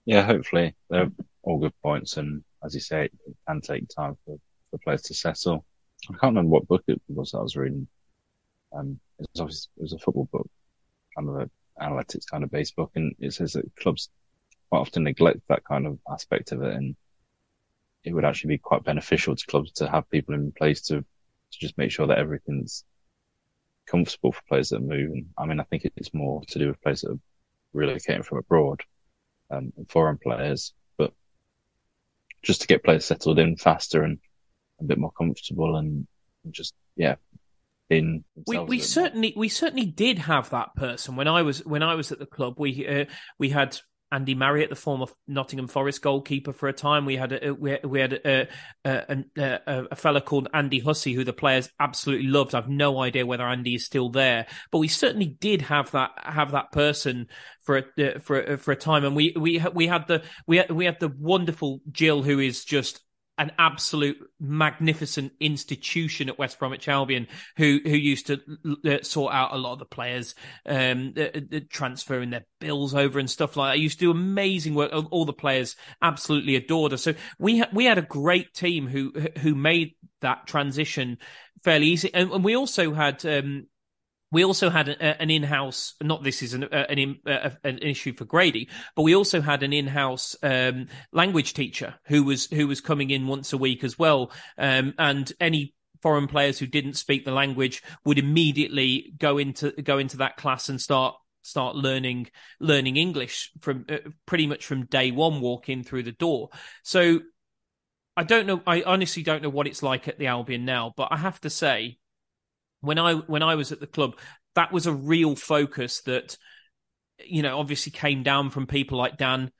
Yeah, hopefully they're all good points, and as you say, it can take time for the players to settle. I can't remember what book it was I was reading. Um, it was obviously it was a football book, kind of an analytics kind of based book, and it says that clubs quite often neglect that kind of aspect of it, and it would actually be quite beneficial to clubs to have people in place to to just make sure that everything's comfortable for players that are moving. I mean, I think it's more to do with players that are relocating from abroad um, foreign players, but just to get players settled in faster and a bit more comfortable and just yeah. In we we certainly we certainly did have that person when I was when I was at the club. We uh, we had Andy Marriott, the former Nottingham Forest goalkeeper for a time. We had a, we, we had a, a, a, a fella called Andy Hussey, who the players absolutely loved. I've no idea whether Andy is still there, but we certainly did have that have that person for a, for for a time. And we we we had the we had, we had the wonderful Jill, who is just an absolute magnificent institution at West Bromwich Albion, who who used to uh, sort out a lot of the players, um, uh, transferring their bills over and stuff like that. used to do amazing work. All the players absolutely adored her. So we ha- we had a great team who who made that transition fairly easy, and, and we also had. Um, we also had an in-house. Not this is an an, an, issue for Grady, but we also had an in-house um, language teacher who was who was coming in once a week as well. Um, and any foreign players who didn't speak the language would immediately go into go into that class and start start learning learning English from uh, pretty much from day one, walking through the door. So I don't know. I honestly don't know what it's like at the Albion now, but I have to say when I when I was at the club, that was a real focus that you know obviously came down from people like Dan.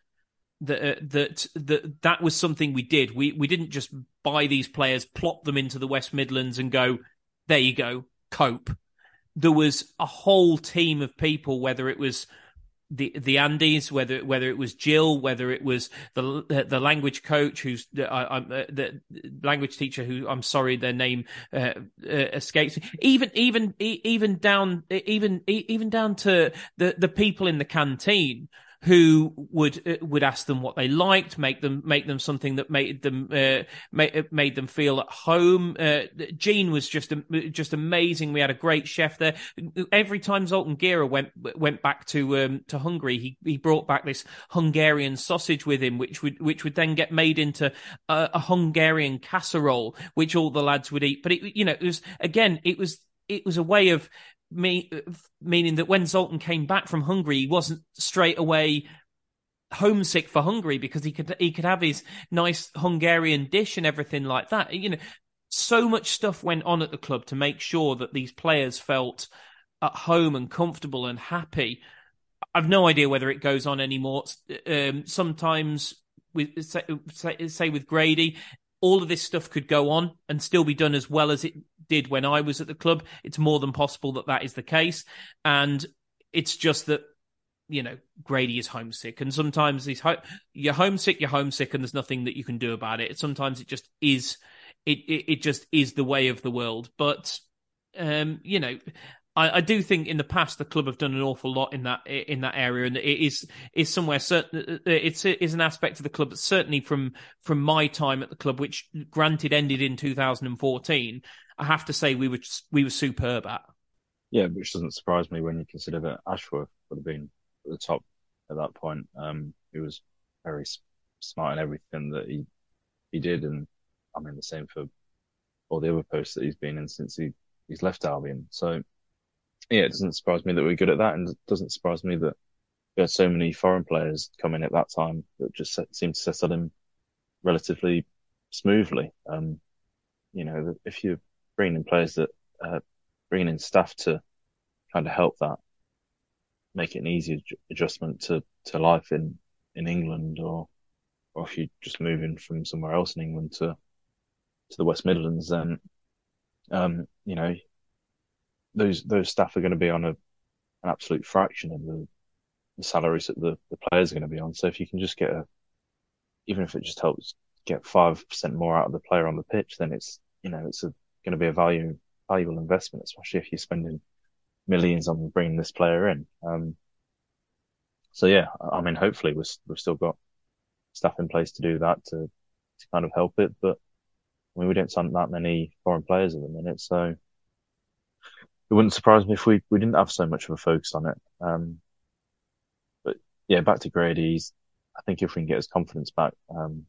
That uh, that that that was something we did. We we didn't just buy these players, plop them into the West Midlands, and go, there you go, cope. There was a whole team of people, whether it was the the Andys, whether whether it was Jill, whether it was the the language coach who's the, uh, the language teacher who I'm sorry their name uh, uh, escapes me. Even even even down even even down to the the people in the canteen who would uh, would ask them what they liked, make them make them something that made them uh, made, uh, made them feel at home. Uh, Gene was just just amazing. We had a great chef there. Every time Zoltan Gera went went back to um, to Hungary, he he brought back this Hungarian sausage with him, which would which would then get made into a, a Hungarian casserole, which all the lads would eat. But it you know it was again it was it was a way of me, meaning that when Zoltan came back from Hungary, he wasn't straight away homesick for Hungary because he could he could have his nice Hungarian dish and everything like that. You know, so much stuff went on at the club to make sure that these players felt at home and comfortable and happy. I've no idea whether it goes on anymore. Um, sometimes, with say, say with Grady, all of this stuff could go on and still be done as well as it did when I was at the club. It's more than possible that that is the case. And it's just that, you know, Grady is homesick. And sometimes he's ho- you're homesick, you're homesick, and there's nothing that you can do about it. Sometimes it just is, it, it, it just is the way of the world. But, um, you know, I, I, do think in the past the club have done an awful lot in that in that area, and it is is somewhere certain. It's is an aspect of the club certainly from from my time at the club, which granted ended in 2014. I have to say we were we were superb at. Yeah, which doesn't surprise me when you consider that Ashworth would have been at the top at that point. Um, he was very smart in everything that he he did, and I mean the same for all the other posts that he's been in since he he's left Albion. So yeah, it doesn't surprise me that we're good at that, and it doesn't surprise me that we had so many foreign players come in at that time that just seemed to settle in relatively smoothly. Um, you know, if you're bringing in players that uh, bringing in staff to kind of help that, make it an easy adjustment to, to life in, in England or, or if you're just moving from somewhere else in England to, to the West Midlands, then, um, you know, those, those staff are going to be on a, an absolute fraction of the, the salaries that the, the players are going to be on. So if you can just get a, even if it just helps get 5% more out of the player on the pitch, then it's, you know, it's a, going to be a value, valuable investment, especially if you're spending millions on bringing this player in. Um, so yeah, I mean, hopefully we've, we've still got stuff in place to do that to, to kind of help it. But I mean, we don't sign that many foreign players at the minute. So it wouldn't surprise me if we, we didn't have so much of a focus on it. Um, but yeah, back to Grady. I think if we can get his confidence back, um,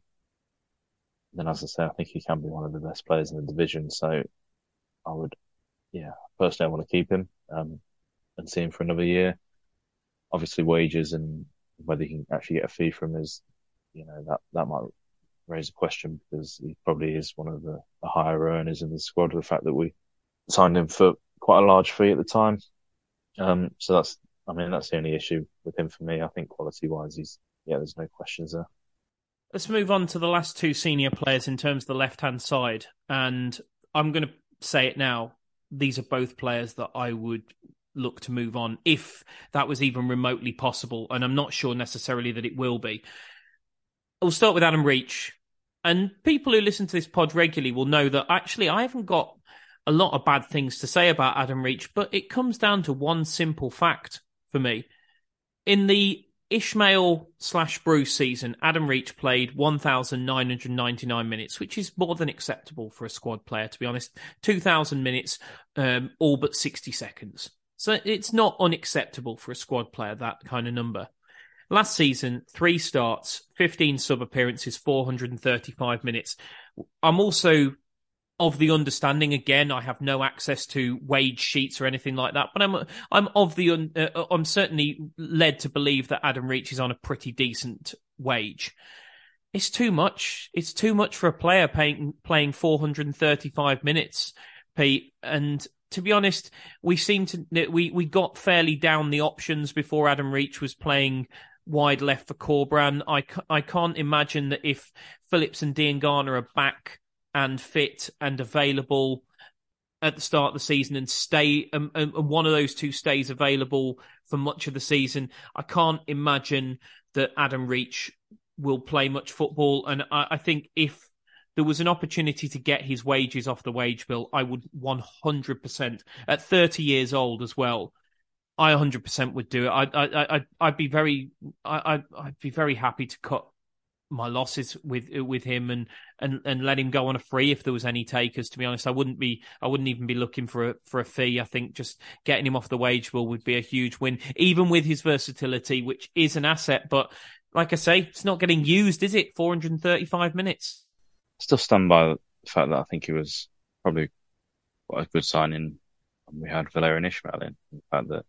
then as I say, I think he can be one of the best players in the division. So I would, yeah, personally, I want to keep him um, and see him for another year. Obviously, wages and whether he can actually get a fee from his, you know, that that might raise a question because he probably is one of the, the higher earners in the squad. The fact that we signed him for quite a large fee at the time, um, so that's, I mean, that's the only issue with him for me. I think quality wise, he's yeah, there's no questions there. Let's move on to the last two senior players in terms of the left hand side, and I'm going to say it now these are both players that I would look to move on if that was even remotely possible. And I'm not sure necessarily that it will be. We'll start with Adam Reach. And people who listen to this pod regularly will know that actually I haven't got a lot of bad things to say about Adam Reach, but it comes down to one simple fact for me. In the Ismaël slash Bruce season, Adam Reach played 1,999 minutes, which is more than acceptable for a squad player, to be honest. 2,000 minutes, um, all but 60 seconds. So it's not unacceptable for a squad player, that kind of number. Last season, three starts, 15 sub appearances, 435 minutes. I'm also of the understanding. Again i have no access to wage sheets or anything like that but i'm i'm of the un, uh, i'm certainly led to believe that adam reach is on a pretty decent wage. It's too much. It's too much for a player paying, playing 435 minutes pete. And to be honest we seem to we we got fairly down the options before adam reach was playing wide left for Corberan. I, I can't imagine that if Phillips and Diangana are back and fit and available at the start of the season and stay um, and one of those two stays available for much of the season. I can't imagine that adam reach will play much football. And I, I, think if there was an opportunity to get his wages off the wage bill i would 100% at 30 years old as well i 100% would do it. I i i i'd be very i i'd be very happy to cut my losses with with him and and and let him go on a free if there was any takers. To be honest, I wouldn't be I wouldn't even be looking for a for a fee. I think just getting him off the wage bill would be a huge win, even with his versatility, which is an asset. But like I say, it's not getting used, is it? Four hundred and thirty five minutes. Still stand by the fact that I think he was probably quite a good signing. We had Valérien Ismaël in. The fact that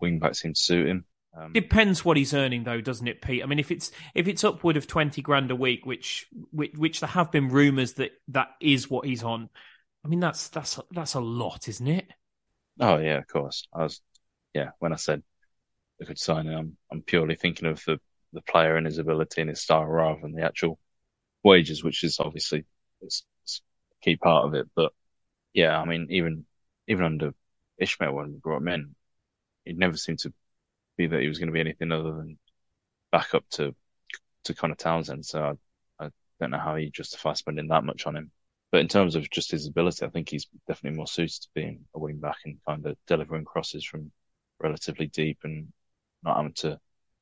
wing back seemed to suit him. Um, Depends what he's earning, though, doesn't it, Pete? I mean, if it's if it's upward of twenty grand a week, which which, which there have been rumours that that is what he's on. I mean, that's that's that's a lot, isn't it? Oh yeah, of course. I was, yeah. When I said a good signing, I'm I'm purely thinking of the the player and his ability and his style rather than the actual wages, which is obviously it's, it's a key part of it. But yeah, I mean, even even under Ismaël when we brought him in, he never seemed to be that he was going to be anything other than back up to to Conor Townsend. So I, I don't know how you justify spending that much on him. But in terms of just his ability, I think he's definitely more suited to being a wing back and kind of delivering crosses from relatively deep and not having to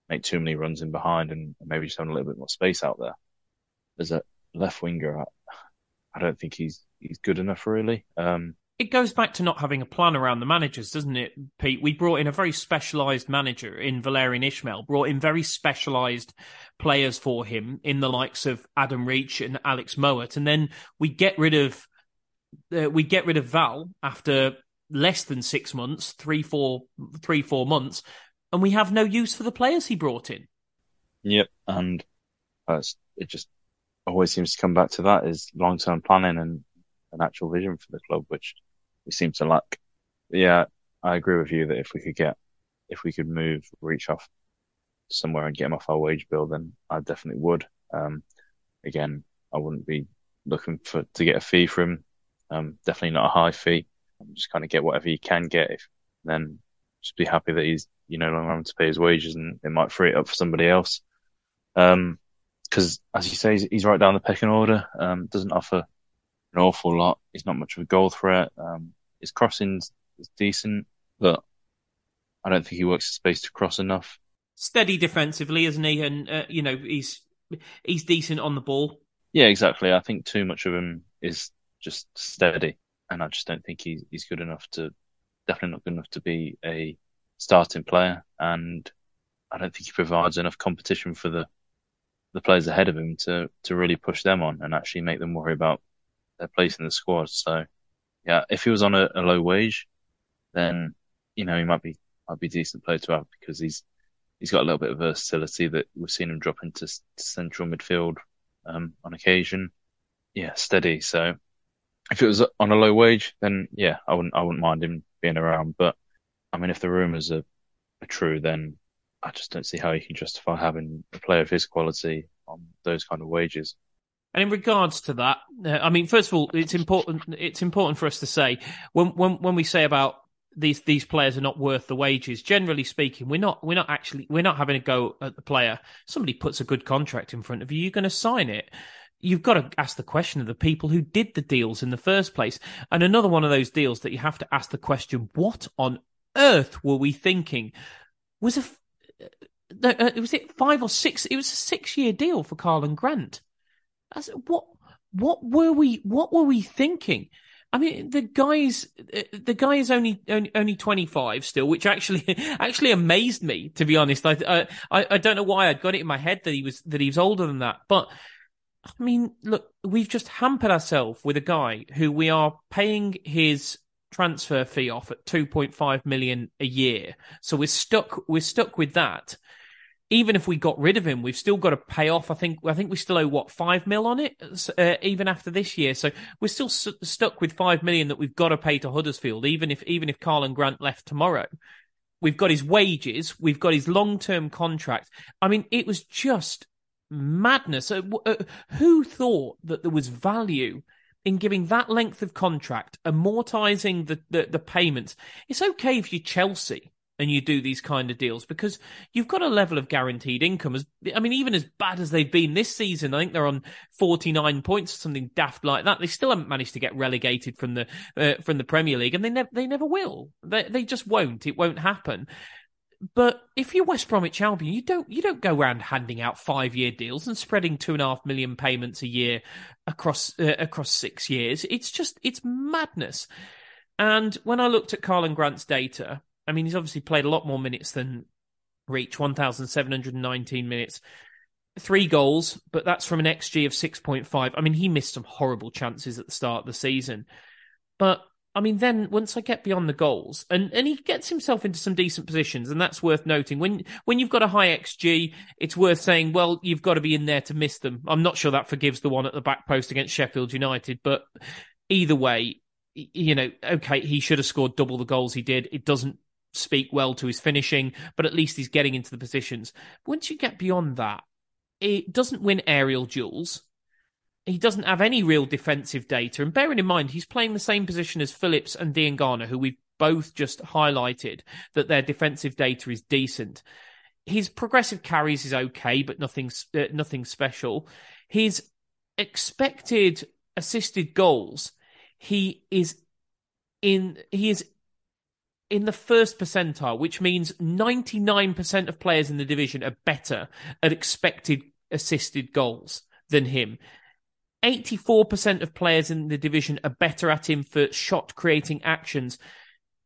make too many runs in behind and maybe just having a little bit more space out there. As a left winger, I, I don't think he's he's good enough really. Um, it goes back to not having a plan around the managers, doesn't it, Pete? We brought in a very specialised manager in Valérien Ismaël, brought in very specialised players for him in the likes of Adam Reach and Alex Mowatt, and then we get rid of uh, we get rid of Val after less than six months, three, four, three, four months, and we have no use for the players he brought in. Yep, and uh, it just always seems to come back to that is long term planning and an actual vision for the club, which we seem to lack. Yeah, I agree with you that if we could get if we could move reach off somewhere and get him off our wage bill, then I definitely would. Um, again, I wouldn't be looking for to get a fee for him. Um, definitely not a high fee. Just kind of get whatever you can get. If then just be happy that he's you know longer having to pay his wages and it might free it up for somebody else. Um, because as you say, he's, he's, right down the pecking order. Um, doesn't offer an awful lot. He's not much of a goal threat. Um, his crossing is decent, but I don't think he works the space to cross enough. Steady defensively, isn't he? And uh, you know he's he's decent on the ball. Yeah, exactly. I think too much of him is just steady, and I just don't think he's he's good enough to definitely not good enough to be a starting player, and I don't think he provides enough competition for the the players ahead of him to to really push them on and actually make them worry about their place in the squad. So yeah, if he was on a, a low wage, then you know he might be might be a decent player to have because he's he's got a little bit of versatility that we've seen him drop into central midfield um, on occasion. Yeah, steady. So if it was on a low wage, then yeah, I wouldn't I wouldn't mind him being around. But I mean, if the rumours are, are true, then I just don't see how you can justify having a player of his quality on those kind of wages. And in regards to that, uh, I mean, first of all, it's important. It's important for us to say when when when we say about these these players are not worth the wages. Generally speaking, we're not we're not actually we're not having a go at the player. Somebody puts a good contract in front of you, you're going to sign it. You've got to ask the question of the people who did the deals in the first place. And another one of those deals that you have to ask the question: What on earth were we thinking? Was a uh, uh was it five or six? It was a six year deal for Karlan Grant what what were we what were we thinking? I mean, the guy's the guy is only only, only twenty five still, which actually actually amazed me to be honest. I, I I don't know why I'd got it in my head that he was that he was older than that, but I mean, look, we've just hampered ourselves with a guy who we are paying his transfer fee off at two point five million a year, so we're stuck we're stuck with that even if we got rid of him, we've still got to pay off. I think I think we still owe what five mil on it, uh, even after this year. So we're still stuck with five million that we've got to pay to Huddersfield, even if even if Karlan Grant left tomorrow. We've got his wages, we've got his long term contract. I mean, it was just madness. Uh, uh, who thought that there was value? in giving that length of contract, amortizing the, the, the payments. It's okay if you're Chelsea and you do these kind of deals because you've got a level of guaranteed income. As I mean, even as bad as they've been this season, I think they're on forty nine points or something daft like that. They still haven't managed to get relegated from the uh, from the Premier League, and they never they never will. They they just won't. It won't happen. But if you're West Bromwich Albion, you don't you don't go around handing out five year deals and spreading two and a half million payments a year across uh, across six years. It's just it's madness. And when I looked at Karlan Grant's data, I mean, he's obviously played a lot more minutes than Reach, 1,719 minutes. Three goals, but that's from an XG of 6.5. I mean, he missed some horrible chances at the start of the season. But I mean, then once I get beyond the goals, and, and he gets himself into some decent positions, and that's worth noting. When when you've got a high xG, it's worth saying, well, you've got to be in there to miss them. I'm not sure that forgives the one at the back post against Sheffield United, but either way, you know, okay, he should have scored double the goals he did. It doesn't speak well to his finishing, but at least he's getting into the positions. Once you get beyond that, it doesn't win aerial duels. He doesn't have any real defensive data. And bearing in mind, he's playing the same position as Phillips and Diangana, who we've both just highlighted that their defensive data is decent. His progressive carries is okay, but nothing, uh, nothing special. His expected assisted goals, he is in, he is in the first percentile, which means 99% of players in the division are better at expected assisted goals than him. 84% of players in the division are better at him for shot creating actions.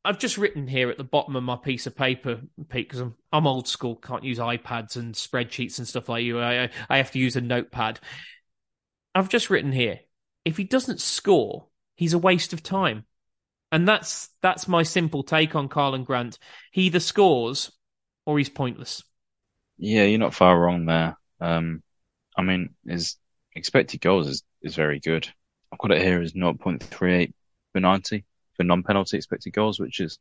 I've just written here at the bottom of my piece of paper, Pete, because I'm, I'm old school, can't use iPads and spreadsheets and stuff like you. I, I have to use a notepad. I've just written here if he doesn't score, he's a waste of time. And that's that's my simple take on Karlan Grant. He either scores or he's pointless. Yeah, you're not far wrong there. Um, I mean, his expected goals is, is very good. I've got it here as 0.38 for 90 for non-penalty expected goals, which is,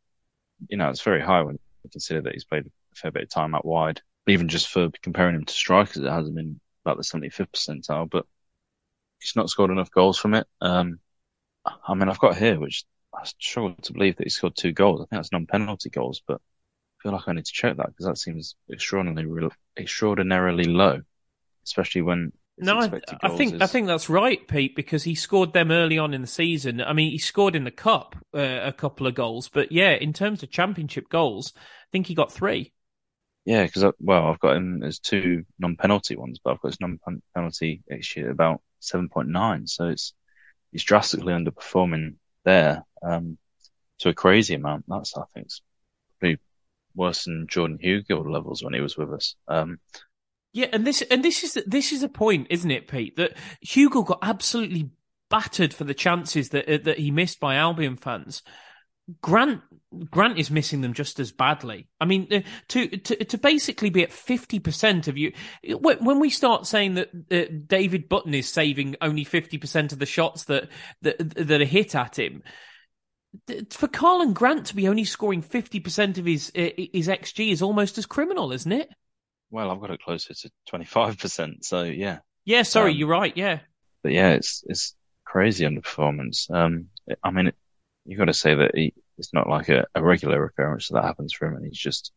you know, it's very high when you consider that he's played a fair bit of time out wide. Even just for comparing him to strikers, it hasn't been about the 75th percentile, but he's not scored enough goals from it. Um, I mean, I've got here, which I struggle to believe that he scored two goals. I think that's non-penalty goals, but I feel like I need to check that because that seems extraordinarily extraordinarily low, especially when no, I, I, think is... I think that's right, Pete, because he scored them early on in the season. I mean, he scored in the cup uh, a couple of goals, but yeah, in terms of championship goals, I think he got three. Yeah, because well, I've got him as two non-penalty ones, but I've got his non-penalty actually about seven point nine, so it's he's drastically underperforming there um, to a crazy amount. That's I think probably worse than Jordan Hugill levels when he was with us. Um, yeah, and this and this is this is a point, isn't it, Pete? That Hugill got absolutely battered for the chances that uh, that he missed by Albion fans. Grant Grant is missing them just as badly. I mean, uh, to to to basically be at fifty percent of you, when we start saying that uh, David Button is saving only fifty percent of the shots that that that are hit at him, for Karlan Grant to be only scoring fifty percent of his uh, his xG is almost as criminal, isn't it? Well, I've got it closer to 25%. So yeah. Yeah, sorry, um, you're right. Yeah. But yeah, it's, it's crazy underperformance. Um, I mean, you got to say that he, it's not like a, a regular occurrence that happens for him and he's just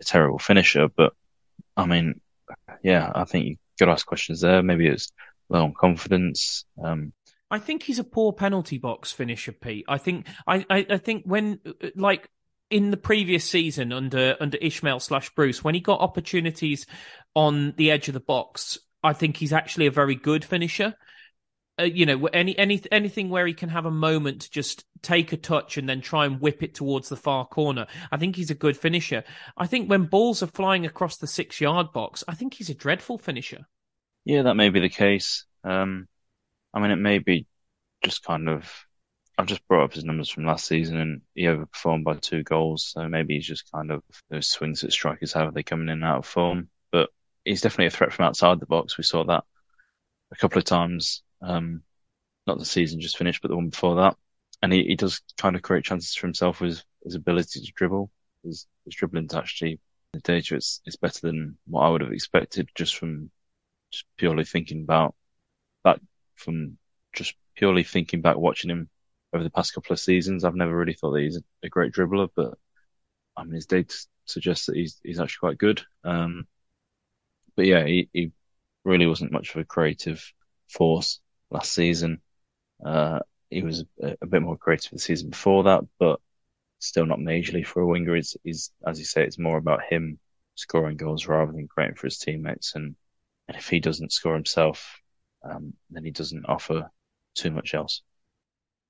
a terrible finisher. But I mean, yeah, I think you got to ask questions there. Maybe it's low on confidence. Um, I think he's a poor penalty box finisher, Pete. I think I, I, I, think when like in the previous season under under Ismaël slash Bruce, when he got opportunities on the edge of the box, I think he's actually a very good finisher. Uh, you know, any any anything where he can have a moment to just take a touch and then try and whip it towards the far corner. I think he's a good finisher. I think when balls are flying across the six yard box, I think he's a dreadful finisher. Yeah, that may be the case. Um, I mean, it may be just kind of I've just brought up his numbers from last season and he overperformed by two goals. So maybe he's just kind of those swings that strikers have. They coming in and out of form, but he's definitely a threat from outside the box. We saw that a couple of times. Um, not the season just finished, but the one before that. And he, he does kind of create chances for himself with his ability to dribble. His, his dribbling actually, the data is, is better than what I would have expected just from just purely thinking about from just purely thinking back watching him over the past couple of seasons. I've never really thought that he's a, great dribbler, but I mean, his data suggests that he's he's actually quite good. Um, but yeah, he, he really wasn't much of a creative force last season. Uh, he was a, a, bit more creative the season before that, but still not majorly for a winger. He's, as you say, it's more about him scoring goals rather than creating for his teammates. And, and if he doesn't score himself, um, then he doesn't offer too much else.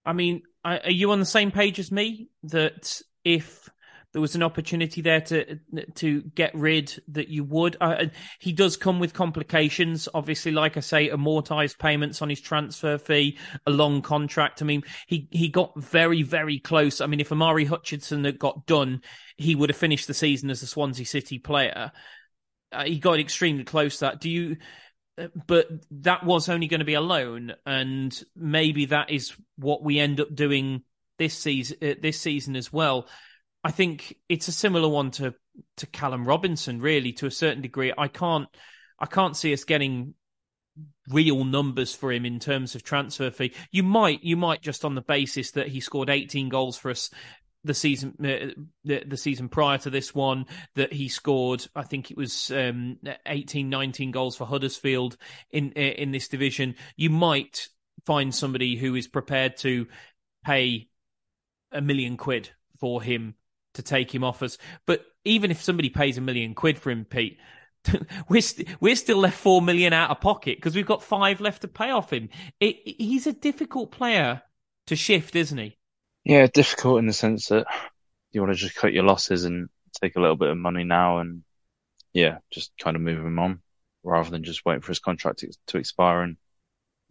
I mean, are you on the same page as me that if there was an opportunity there to to get rid that you would. Uh, he does come with complications, obviously. Like I say, amortized payments on his transfer fee, a long contract. I mean, he he got very very close. I mean, if Amari Hutchinson had got done, he would have finished the season as a Swansea City player. Uh, he got extremely close. To that do you? But that was only going to be a loan, and maybe that is what we end up doing this season. Uh, this season as well. I think it's a similar one to to Callum Robinson, really, to a certain degree. I can't I can't see us getting real numbers for him in terms of transfer fee. You might you might just on the basis that he scored 18 goals for us the season uh, the, the season prior to this one that he scored I think it was um, 18 19 goals for Huddersfield in uh, in this division you might find somebody who is prepared to pay a million quid for him to take him off us but even if somebody pays a million quid for him Pete we're, st- we're still left four million out of pocket because we've got five left to pay off him. It, he's a difficult player to shift, isn't he? Yeah, difficult in the sense that you want to just cut your losses and take a little bit of money now and yeah, just kind of move him on rather than just waiting for his contract to, to expire and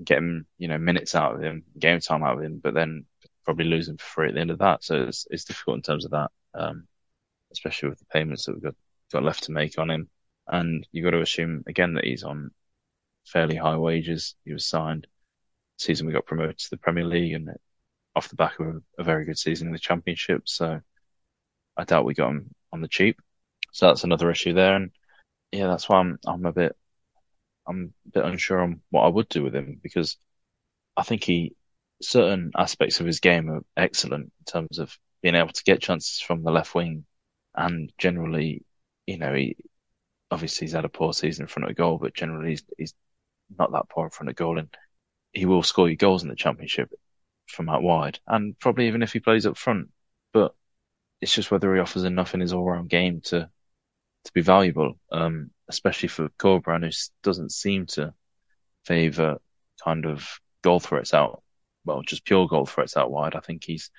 get him, you know, minutes out of him, game time out of him, but then probably lose him for free at the end of that. So it's, it's difficult in terms of that, um, especially with the payments that we've got, got left to make on him. And you've got to assume again that he's on fairly high wages. He was signed season we got promoted to the Premier League and off the back of a, very good season in the Championship. So I doubt we got him on the cheap. So that's another issue there. And yeah, that's why I'm I'm a bit I'm a bit unsure on what I would do with him because I think he certain aspects of his game are excellent in terms of being able to get chances from the left wing and generally, you know, he obviously he's had a poor season in front of goal, but generally he's, he's not that poor in front of goal and he will score you goals in the championship from out wide and probably even if he plays up front. But it's just whether he offers enough in his all round game to to be valuable, um, especially for Corberan, who doesn't seem to favour kind of goal threats out, well, just pure goal threats out wide. I think he's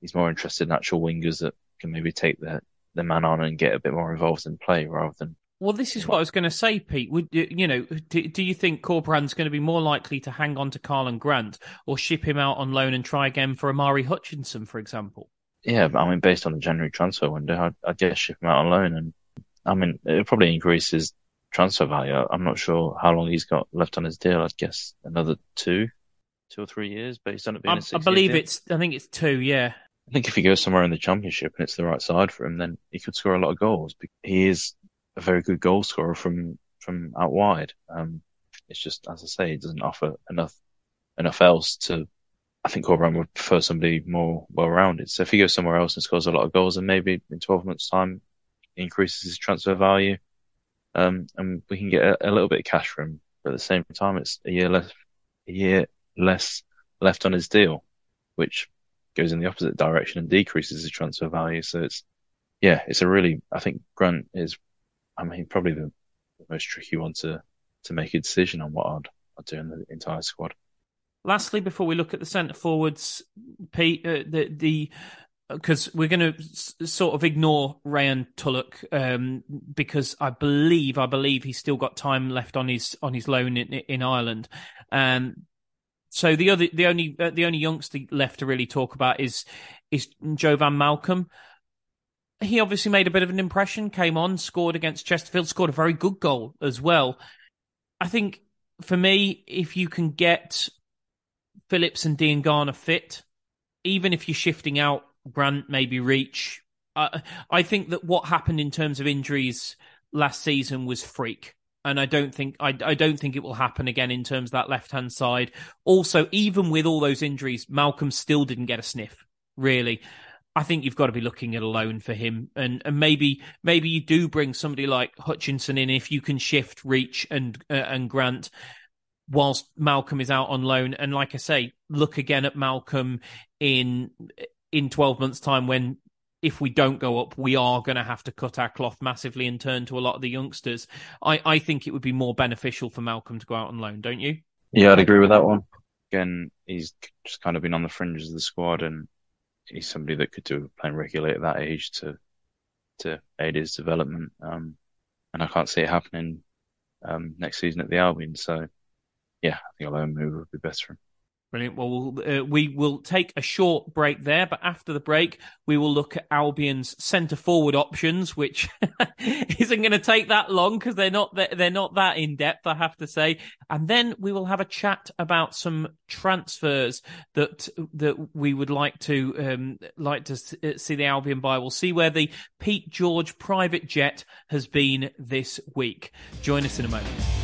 he's more interested in actual wingers that can maybe take the the man on and get a bit more involved in play rather than. Well, this is what I was going to say, Pete. Would you know? Do, do you think Corberan's going to be more likely to hang on to Karlan Grant or ship him out on loan and try again for Omari Hutchinson, for example? Yeah, I mean, based on the January transfer window, I'd, I'd guess ship him out on loan and I mean, it probably increases transfer value. I'm not sure how long he's got left on his deal. I'd guess another two, two or three years based on it being I, I believe deal. it's. I think it's two. Yeah. I think if he goes somewhere in the championship and it's the right side for him, then he could score a lot of goals. He is a very good goal scorer from from out wide. Um, it's just as I say, he doesn't offer enough enough else to. I think Corberan would prefer somebody more well rounded. So if he goes somewhere else and scores a lot of goals, then maybe in 12 months' time increases his transfer value, um, and we can get a, a, little bit of cash for him. But at the same time, it's a year less, a year less left on his deal, which goes in the opposite direction and decreases his transfer value. So it's, yeah, it's a really, I think Grant is, I mean, probably the, the most tricky one to, to make a decision on what I'd, I'd do in the entire squad. Lastly, before we look at the centre forwards, Pete, uh, the, the, because we're going to sort of ignore Rayhaan Tulloch um, because I believe I believe he's still got time left on his on his loan in, in Ireland. Um, so the other the only uh, the only youngster left to really talk about is is Jovan Malcolm. He obviously made a bit of an impression. Came on, scored against Chesterfield, scored a very good goal as well. I think for me, if you can get Phillips and Diangana fit, even if you're shifting out Grant, maybe Reach. Uh, I think that what happened in terms of injuries last season was freak. And I don't think I, I don't think it will happen again in terms of that left hand side. Also, even with all those injuries, Malcolm still didn't get a sniff. Really, I think you've got to be looking at a loan for him, and and maybe maybe you do bring somebody like Hutchinson in if you can shift Reach and uh, and Grant whilst Malcolm is out on loan. And like I say, look again at Malcolm in in 12 months' time when if we don't go up, we are going to have to cut our cloth massively and turn to a lot of the youngsters. I, I think it would be more beneficial for Malcolm to go out on loan, don't you? Yeah, I'd agree with that one. Again, he's just kind of been on the fringes of the squad, and he's somebody that could do playing regularly at that age to to aid his development. Um, and I can't see it happening um, next season at the Albion. So, yeah, I think a loan move would be best for him. Brilliant. Well, uh, we will take a short break there, but after the break, we will look at Albion's centre forward options, which isn't going to take that long because they're not they're not that in depth, I have to say. And then we will have a chat about some transfers that that we would like to um, like to uh, see the Albion buy. We'll see where the Pete George private jet has been this week. Join us in a moment.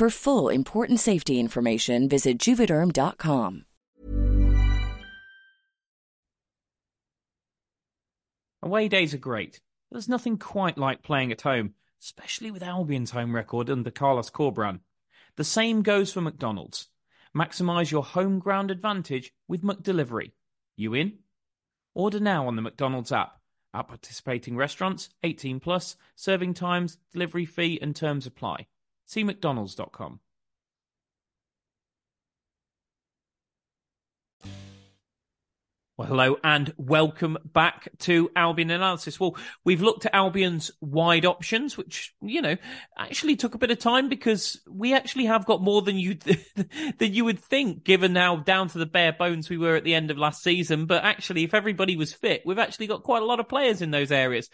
For full important safety information, visit juvederm.com. Away days are great. There's nothing quite like playing at home, especially with Albion's home record under Carlos Corberán. The same goes for McDonald's. Maximise your home ground advantage with McDelivery. You in? Order now on the McDonald's app. At participating restaurants, 18 plus, serving times, delivery fee and terms apply. See mcdonalds.com. Well, hello and welcome back to Albion Analysis. Well, we've looked at Albion's wide options, which, you know, actually took a bit of time because we actually have got more than you, than you would think, given how down to the bare bones we were at the end of last season. But actually, if everybody was fit, we've actually got quite a lot of players in those areas.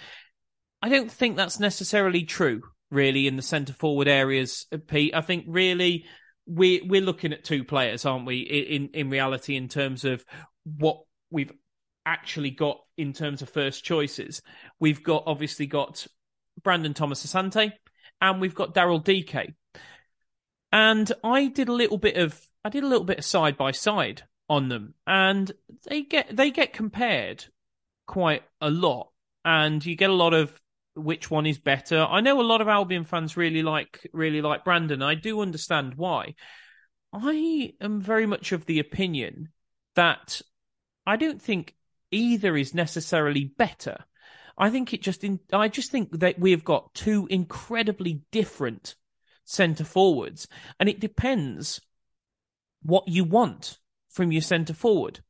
I don't think that's necessarily true, really, in the centre forward areas, Pete. I think really we we're looking at two players, aren't we? In in reality, in terms of what we've actually got in terms of first choices. We've got obviously got Brandon Thomas Asante and we've got Daryl Dike. And I did a little bit of I did a little bit of side by side on them and they get they get compared quite a lot and you get a lot of which one is better. I know a lot of Albion fans really like really like Brandon. I do understand why. I am very much of the opinion that I don't think either is necessarily better. I think it just in, I just think that we've got two incredibly different centre forwards, and it depends what you want from your centre forward.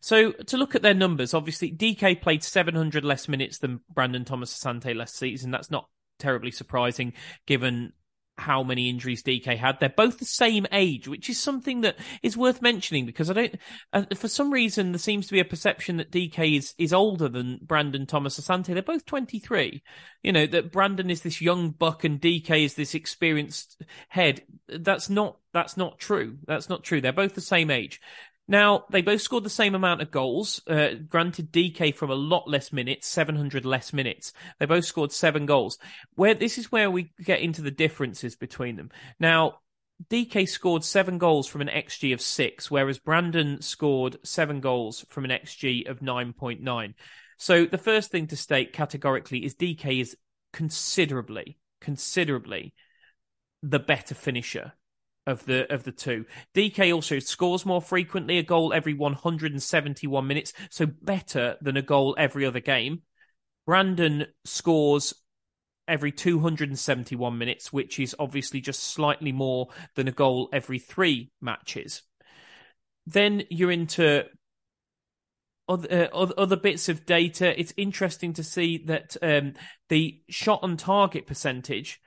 So to look at their numbers, obviously Dike played 700 less minutes than Brandon Thomas Asante last season. That's not terribly surprising given how many injuries Dike had. They're both the same age, which is something that is worth mentioning because I don't, uh, for some reason, there seems to be a perception that Dike is, is older than Brandon Thomas Asante. They're both 23. You know, that Brandon is this young buck and Dike is this experienced head. That's not, that's not true. That's not true. They're both the same age. Now, they both scored the same amount of goals. Uh, granted, Dike from a lot less minutes, 700 less minutes. They both scored seven goals. Where this is where we get into the differences between them. Now, Dike scored seven goals from an XG of six, whereas Brandon scored seven goals from an XG of 9.9. So the first thing to state categorically is Dike is considerably, considerably the better finisher of the of the two. Dike also scores more frequently, a goal every 171 minutes, so better than a goal every other game. Brandon scores every 271 minutes, which is obviously just slightly more than a goal every three matches. Then you're into other, uh, other bits of data. It's interesting to see that um, the shot on target percentage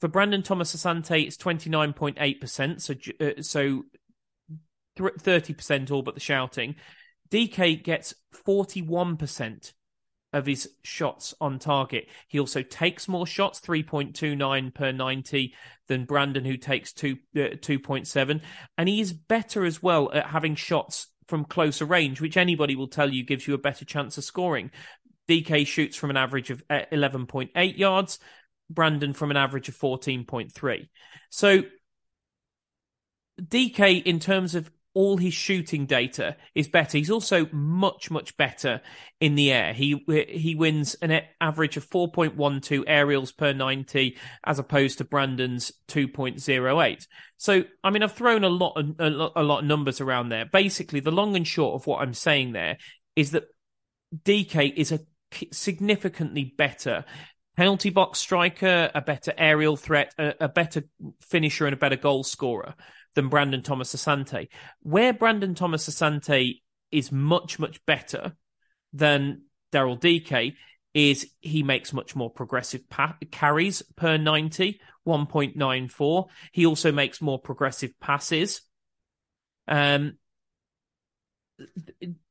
for Brandon Thomas Asante, it's 29.8%, so uh, so 30% all but the shouting. Dike gets 41% of his shots on target. He also takes more shots, 3.29 per 90 than Brandon, who takes 2, uh, 2.7. And he is better as well at having shots from closer range, which anybody will tell you gives you a better chance of scoring. Dike shoots from an average of 11.8 uh, yards. Brandon from an average of 14.3. So Dike, in terms of all his shooting data, is better. He's also much, much better in the air. He he wins an average of 4.12 aerials per 90, as opposed to Brandon's 2.08. So, I mean, I've thrown a lot, of, a lot, a lot of numbers around there. Basically, the long and short of what I'm saying there is that Dike is a significantly better penalty box striker, a better aerial threat, a, a, better finisher, and a better goal scorer than Brandon Thomas Asante. Where Brandon Thomas Asante is much, much better than Daryl Dike is he makes much more progressive pa- carries per 90. 1.94. He also makes more progressive passes. Um,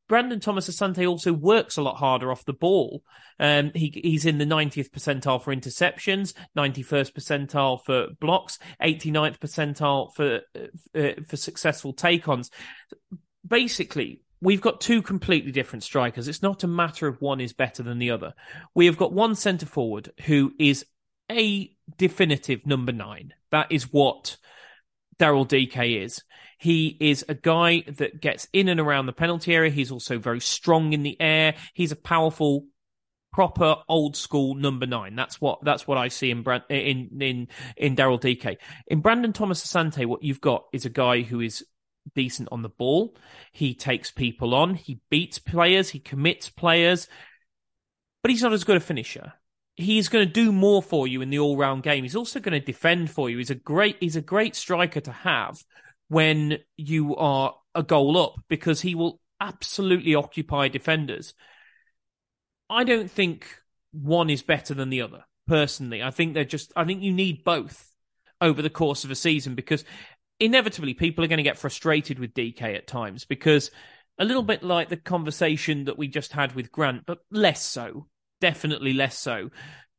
Brandon Thomas Asante also works a lot harder off the ball. Um, he, he's in the 90th percentile for interceptions, 91st percentile for blocks, 89th percentile for uh, for successful take-ons. Basically, we've got two completely different strikers. It's not a matter of one is better than the other. We have got one centre forward who is a definitive number nine. That is what Daryl Dike is. He is a guy that gets in and around the penalty area. He's also very strong in the air. He's a powerful, proper old school number nine. That's what that's what I see in Brand, in in in Daryl Dike. In Brandon Thomas Asante, what you've got is a guy who is decent on the ball. He takes people on. He beats players. He commits players, but he's not as good a finisher he's going to do more for you in the all-round game. He's also going to defend for you. He's a great he's a great striker to have when you are a goal up because he will absolutely occupy defenders. I don't think one is better than the other, personally. I think they're just, I think you need both over the course of a season because inevitably people are going to get frustrated with Dike at times because a little bit like the conversation that we just had with Grant, but less so, definitely less so.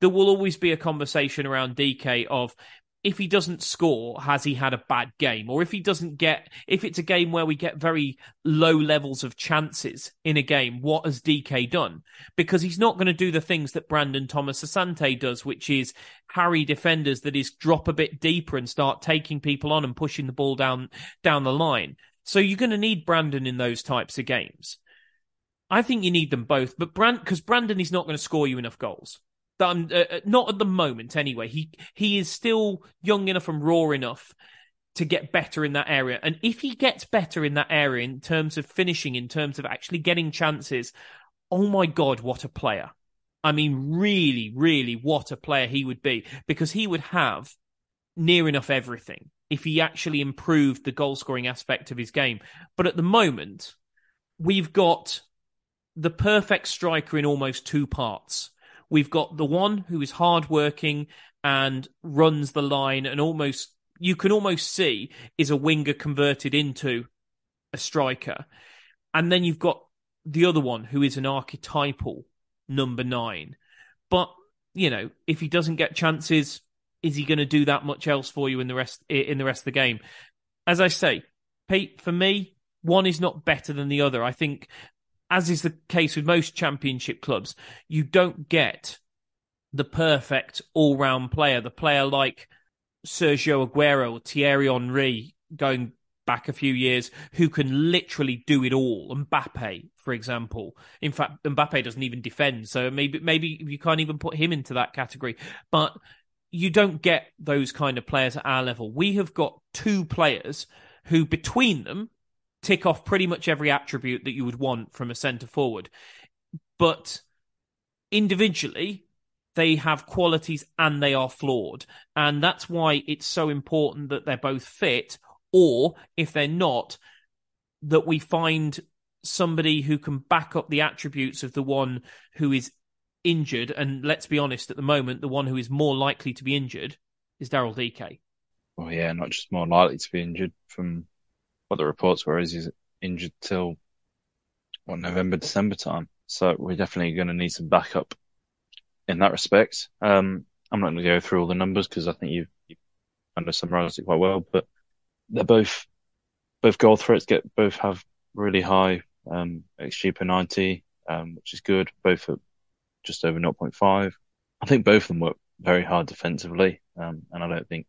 There will always be a conversation around Dike of if he doesn't score, has he had a bad game? Or if he doesn't get, if it's a game where we get very low levels of chances in a game, what has Dike done? Because he's not going to do the things that Brandon Thomas Asante does, which is harry defenders, that is drop a bit deeper and start taking people on and pushing the ball down, down the line. So you're going to need Brandon in those types of games. I think you need them both, but Brand, because Brandon is not going to score you enough goals. Uh, uh, not at the moment anyway. He he is still young enough and raw enough to get better in that area. And if he gets better in that area in terms of finishing, in terms of actually getting chances, oh my god, what a player! I mean, really, really, what a player he would be because he would have near enough everything if he actually improved the goal scoring aspect of his game. But at the moment, we've got the perfect striker in almost two parts. We've got the one who is hardworking and runs the line and almost you can almost see is a winger converted into a striker. And then you've got the other one who is an archetypal number nine. But, you know, if he doesn't get chances, is he going to do that much else for you in the rest in the rest of the game? As I say, Pete, for me, one is not better than the other. I think as is the case with most championship clubs, you don't get the perfect all round player, the player like Sergio Aguero or Thierry Henry going back a few years who can literally do it all. Mbappe, for example. In fact, Mbappe doesn't even defend, so maybe maybe you can't even put him into that category. But you don't get those kind of players at our level. We have got two players who between them tick off pretty much every attribute that you would want from a centre forward. But individually, they have qualities and they are flawed. And that's why it's so important that they're both fit, or if they're not, that we find somebody who can back up the attributes of the one who is injured. And let's be honest, at the moment, the one who is more likely to be injured is Daryl Dike. Well, yeah, not just more likely to be injured from what the reports were is he's injured till what November, December time. So we're definitely going to need some backup in that respect. Um, I'm not going to go through all the numbers because I think you've, you've kind of summarised it quite well, but they're both both goal threats get both have really high um, XG per 90, um, which is good. Both at just over 0.5. I think both of them work very hard defensively, um, and I don't think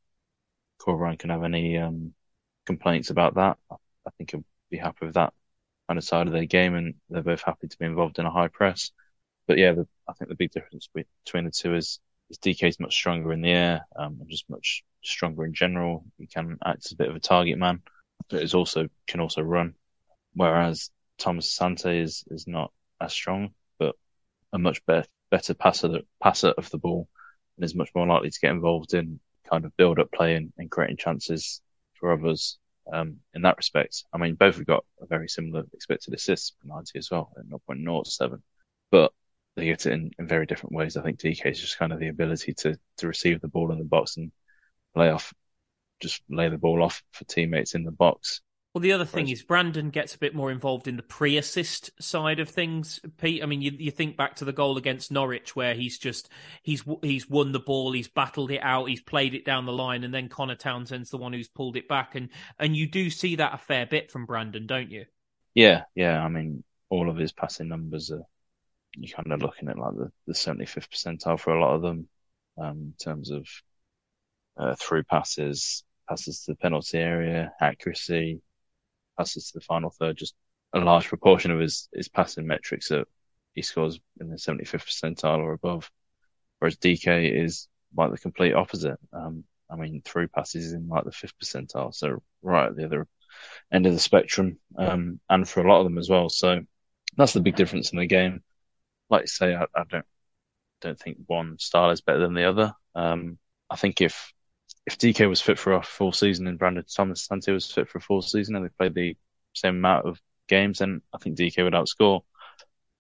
Corberan can have any um, complaints about that. I think he'll be happy with that kind of side of their game, and they're both happy to be involved in a high press. But yeah, the, I think the big difference between the two is is Dike's much stronger in the air, um, and just much stronger in general. He can act as a bit of a target man, but is also can also run. Whereas Thomas Asante is is not as strong, but a much better better passer passer of the ball, and is much more likely to get involved in kind of build up play and, and creating chances for others um, in that respect. I mean, both have got a very similar expected assists per 90 as well at 0.07, but they get it in, in very different ways. I think Dike is just kind of the ability to, to receive the ball in the box and lay off, just lay the ball off for teammates in the box. Well, the other thing is Brandon gets a bit more involved in the pre-assist side of things. Pete, I mean, you, you think back to the goal against Norwich where he's just he's he's won the ball, he's battled it out, he's played it down the line, and then Conor Townsend's the one who's pulled it back, and and you do see that a fair bit from Brandon, don't you? Yeah, yeah. I mean, all of his passing numbers are you're kind of looking at like the, the 75th percentile for a lot of them um, in terms of uh, through passes, passes to the penalty area, accuracy, passes to the final third. Just a large proportion of his, his passing metrics that he scores in the 75th percentile or above. Whereas Dike is like the complete opposite. Um, I mean, through passes in like the fifth percentile. So right at the other end of the spectrum. Um, and for a lot of them as well. So that's the big difference in the game like you say, I, I don't don't think one style is better than the other. Um, I think if if Dike was fit for a full season and Brandon Thomas Asante was fit for a full season and they played the same amount of games, then I think Dike would outscore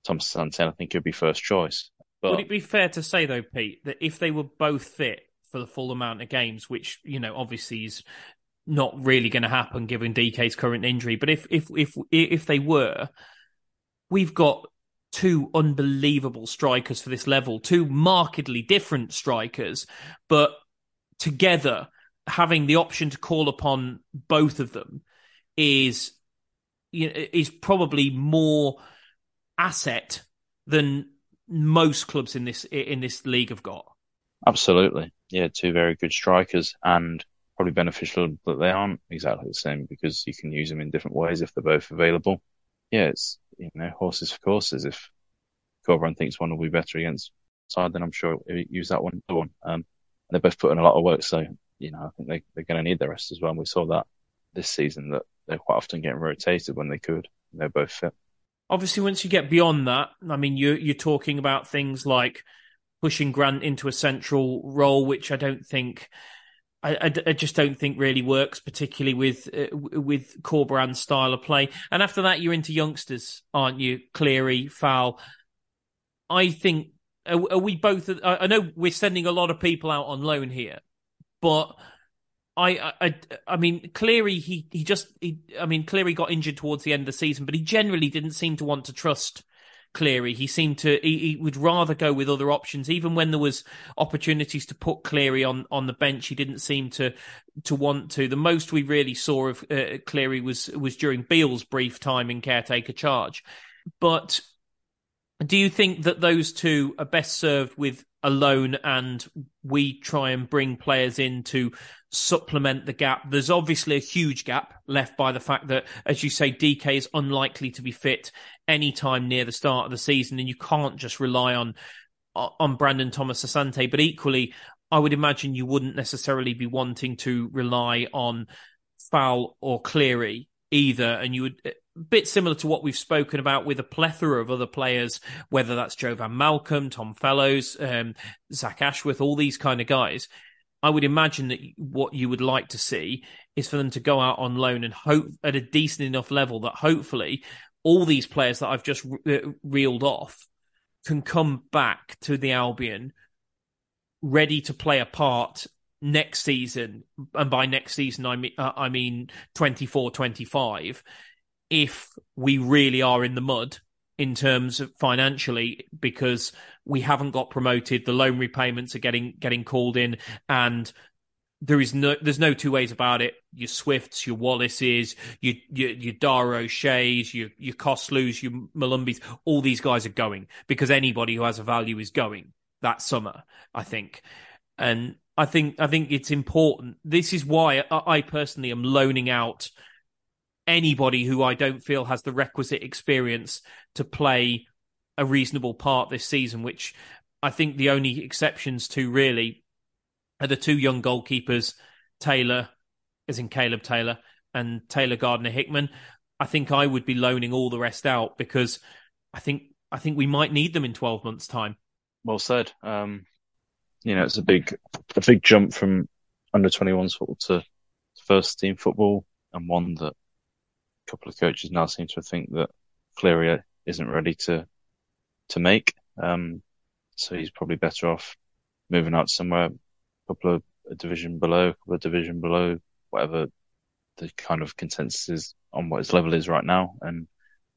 Thomas Asante. I think he'd be first choice. But... Would it be fair to say though, Pete, that if they were both fit for the full amount of games, which you know obviously is not really going to happen given Dike's current injury, but if if if if they were, we've got two unbelievable strikers for this level, two markedly different strikers, but together having the option to call upon both of them is you know, is probably more asset than most clubs in this in this league have got. Absolutely, yeah, two very good strikers, and probably beneficial that they aren't exactly the same because you can use them in different ways if they're both available. Yeah, it's you know, horses for courses. If Corberan thinks one will be better against side, then I'm sure he'll use that one. One. Um, they're both putting a lot of work, so you know, I think they, they're going to need the rest as well. And we saw that this season that they're quite often getting rotated when they could. They're both fit. Obviously, once you get beyond that, I mean, you're you're talking about things like pushing Grant into a central role, which I don't think I, I, I, just don't think really works, particularly with uh, with Corberan's style of play. And after that, you're into youngsters, aren't you? Cleary, Faal. I think are, are we both? I, know we're sending a lot of people out on loan here, but I, I, I mean, Cleary, he, he just, he, I mean, Cleary got injured towards the end of the season, but he generally didn't seem to want to trust Cleary. He seemed to he, he, would rather go with other options, even when there was opportunities to put Cleary on on the bench. He didn't seem to to want to. The most we really saw of uh, Cleary was was during Beale's brief time in caretaker charge. But do you think that those two are best served with a loan and we try and bring players in to supplement the gap? There's obviously a huge gap left by the fact that, as you say, Dike is unlikely to be fit anytime near the start of the season, and you can't just rely on on Brandon Thomas Asante. But equally, I would imagine you wouldn't necessarily be wanting to rely on Faal or Cleary either, and you would bit similar to what we've spoken about with a plethora of other players, whether that's Jovan Malcolm, Tom Fellows, um, Zach Ashworth, all these kind of guys. I would imagine that what you would like to see is for them to go out on loan and hope at a decent enough level that hopefully all these players that I've just re- uh, reeled off can come back to the Albion ready to play a part next season. And by next season, I mean, uh, I mean 24, 25 if we really are in the mud in terms of financially because we haven't got promoted the loan repayments are getting getting called in and there is no there's no two ways about it. Your swifts your wallaces your your, your dara O'Shea's, your your Costloos, your Molumbis all these guys are going because anybody who has a value is going that summer i think. And i think i think it's important. This is why i, I personally am loaning out anybody who I don't feel has the requisite experience to play a reasonable part this season, which I think the only exceptions to really are the two young goalkeepers, Taylor, as in Caleb Taylor, and Taylor Gardner Hickman. I think I would be loaning all the rest out because I think I think we might need them in twelve months' time. Well said. Um, you know, it's a big a big jump from under twenty ones football to first team football, and one that couple of coaches now seem to think that Cleary isn't ready to to make. Um, so he's probably better off moving out somewhere, a couple of a division below, a couple of division below, whatever the kind of consensus is on what his level is right now, and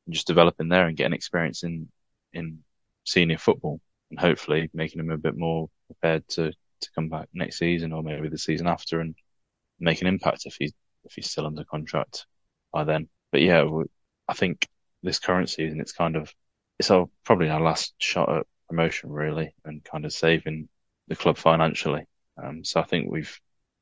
just developing there and getting experience in in senior football, and hopefully making him a bit more prepared to to come back next season or maybe the season after and make an impact if he's if he's still under contract by then. But yeah, I think this current season it's kind of it's our, probably our last shot at promotion really, and kind of saving the club financially. Um, so I think we've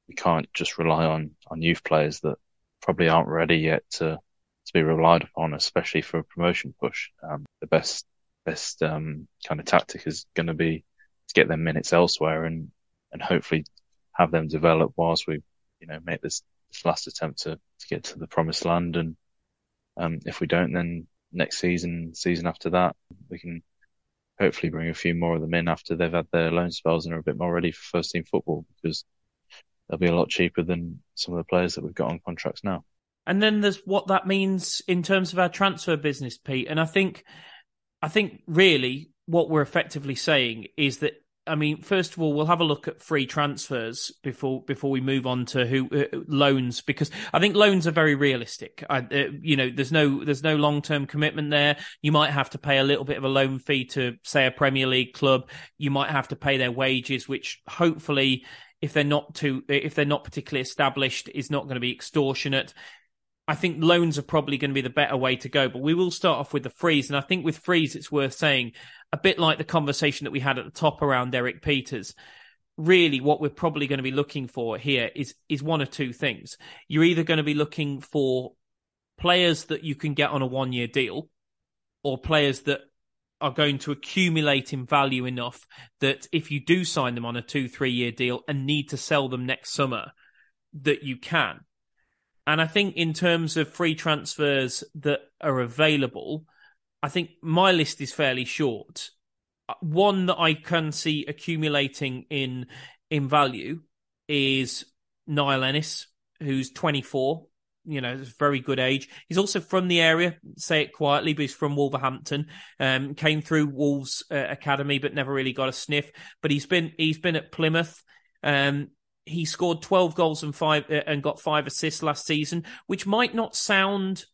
we can't just rely on on youth players that probably aren't ready yet to to be relied upon, especially for a promotion push. Um, the best best um, kind of tactic is going to be to get them minutes elsewhere and and hopefully have them develop whilst we you know make this, this last attempt to to get to the promised land. And um, if we don't, then next season, season after that, we can hopefully bring a few more of them in after they've had their loan spells and are a bit more ready for first team football because they'll be a lot cheaper than some of the players that we've got on contracts now. And then there's what that means in terms of our transfer business, Pete. And I think, I think really what we're effectively saying is that I mean, first of all, we'll have a look at free transfers before before we move on to who uh, loans because I think loans are very realistic. I, uh, you know, there's no there's no long term commitment there. You might have to pay a little bit of a loan fee to say a Premier League club. You might have to pay their wages, which hopefully, if they're not too if they're not particularly established, is not going to be extortionate. I think loans are probably going to be the better way to go, but we will start off with the freeze. And I think with freeze, it's worth saying a bit like the conversation that we had at the top around Erik Pieters. Really, what we're probably going to be looking for here is is one or two things. You're either going to be looking for players that you can get on a one year deal, or players that are going to accumulate in value enough that if you do sign them on a two three year deal and need to sell them next summer, that you can. And I think in terms of free transfers that are available, I think my list is fairly short. One that I can see accumulating in in value is Niall Ennis, who's 24. You know, it's very good age. He's also from the area. Say it quietly, but he's from Wolverhampton. Um, came through Wolves uh, academy, but never really got a sniff. But he's been he's been at Plymouth. Um, he scored 12 goals and five uh, and got five assists last season, which might not sound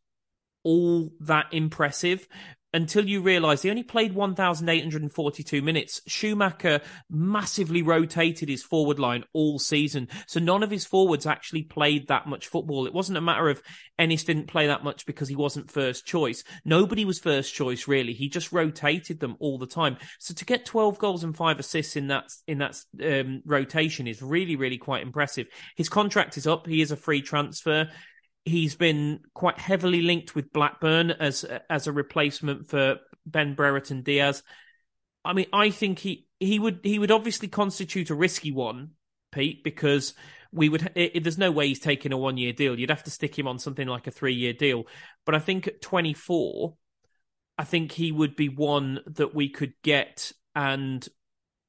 all that impressive, until you realise he only played 1,842 minutes. Schumacher massively rotated his forward line all season. So none of his forwards actually played that much football. It wasn't a matter of Ennis didn't play that much because he wasn't first choice. Nobody was first choice really. He just rotated them all the time. So to get 12 goals and five assists in that, in that um, rotation is really, really quite impressive. His contract is up. He is a free transfer he's been quite heavily linked with Blackburn as as a replacement for Ben Brereton Diaz. I mean, I think he he would he would obviously constitute a risky one, Pete, because we would it, there's no way he's taking a one year deal. You'd have to stick him on something like a three year deal. But I think at 24, I think he would be one that we could get and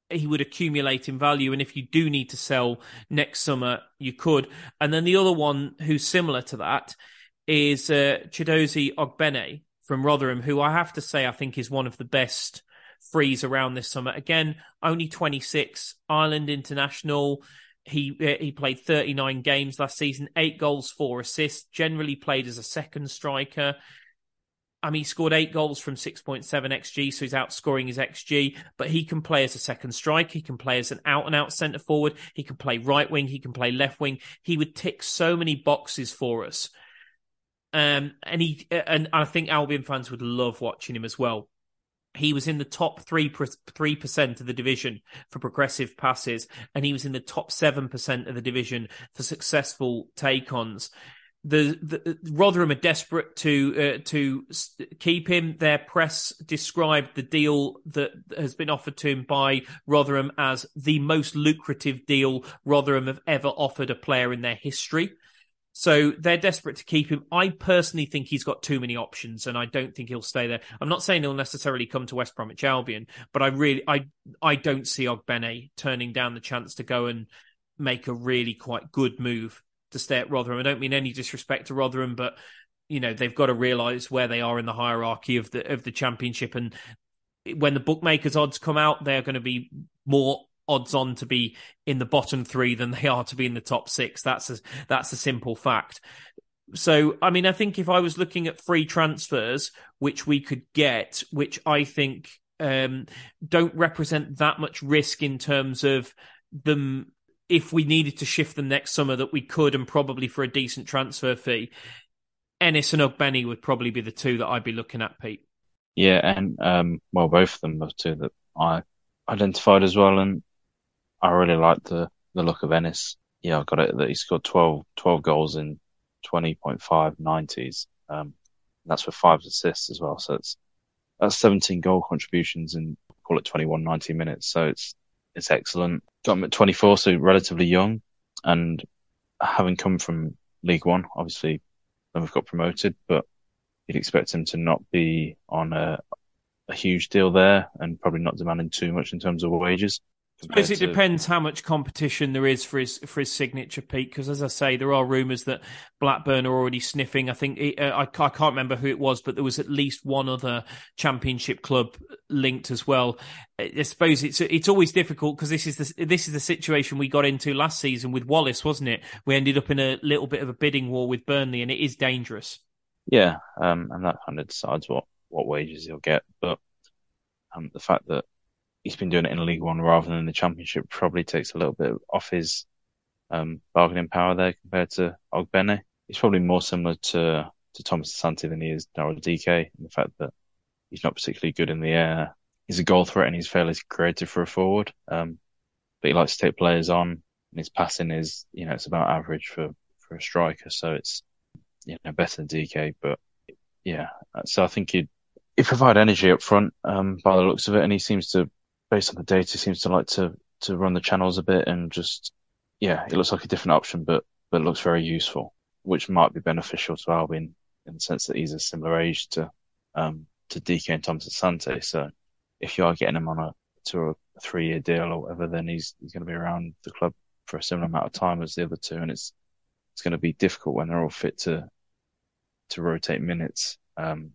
he would accumulate in value. And if you do need to sell next summer, you could. And then the other one who's similar to that is uh, Chiedozie Ogbene from Rotherham, who I have to say I think is one of the best frees around this summer. Again, only 26, Ireland international. He uh, he played 39 games last season, eight goals, four assists. Generally played as a second striker. I mean, he scored eight goals from 6.7 XG, so he's outscoring his XG, but he can play as a second striker. He can play as an out and out centre forward. He can play right wing. He can play left wing. He would tick so many boxes for us. Um, and he, and I think Albion fans would love watching him as well. He was in the top three three percent of the division for progressive passes, and he was in the top seven percent of the division for successful take-ons the, the Rotherham are desperate to uh, to keep him. Their press described the deal that has been offered to him by Rotherham as the most lucrative deal Rotherham have ever offered a player in their history. So they're desperate to keep him. I personally think he's got too many options, and I don't think he'll stay there. I'm not saying he'll necessarily come to West Bromwich Albion, but I really, I, I don't see Ogbene turning down the chance to go and make a really quite good move to stay at Rotherham. I don't mean any disrespect to Rotherham, but you know they've got to realise where they are in the hierarchy of the of the championship, and when the bookmakers' odds come out, they're going to be more odds on to be in the bottom three than they are to be in the top six. That's a that's a simple fact. So, I mean, I think if I was looking at free transfers, which we could get, which I think um, don't represent that much risk in terms of them if we needed to shift them next summer that we could and probably for a decent transfer fee. Ennis and Ogbene would probably be the two that I'd be looking at, Pete. Yeah, and um, well, both of them are two that I identified as well, and I really like the the look of Ennis. Yeah, I got it that he scored 12, 12 goals in 20.5 90s. Um, that's for five assists as well. So it's that's 17 goal contributions in call it 21, 90 minutes. So it's it's excellent. Got him at 24, so relatively young, and having come from League One, obviously, we've got promoted, but you'd expect him to not be on a, a huge deal there and probably not demanding too much in terms of wages. I suppose it to... depends how much competition there is for his for his signature Pete. Because as I say, there are rumours that Blackburn are already sniffing. I think uh, I, I can't remember who it was, but there was at least one other Championship club linked as well. I suppose it's it's always difficult because this is the this is the situation we got into last season with Wallace, wasn't it? We ended up in a little bit of a bidding war with Burnley, and it is dangerous. Yeah, um, and that kind of decides what what wages he'll get, but um, the fact that he's been doing it in League One rather than the Championship probably takes a little bit off his um, bargaining power there compared to Ogbene. He's probably more similar to to Thomas Asante than he is Daryl Dike in the fact that he's not particularly good in the air. He's a goal threat and he's fairly creative for a forward. Um, but he likes to take players on and his passing is, you know, it's about average for, for a striker. So it's, you know, better than Dike, but yeah. So I think he'd, he'd provide energy up front, um, by the looks of it. And he seems to based on the data, seems to like to to run the channels a bit and just yeah, it looks like a different option, but but looks very useful, which might be beneficial to Albion in the sense that he's a similar age to um to Dike and Thomas Asante. So if you are getting him on a to a three year deal or whatever, then he's he's going to be around the club for a similar amount of time as the other two, and it's it's going to be difficult when they're all fit to to rotate minutes. Um,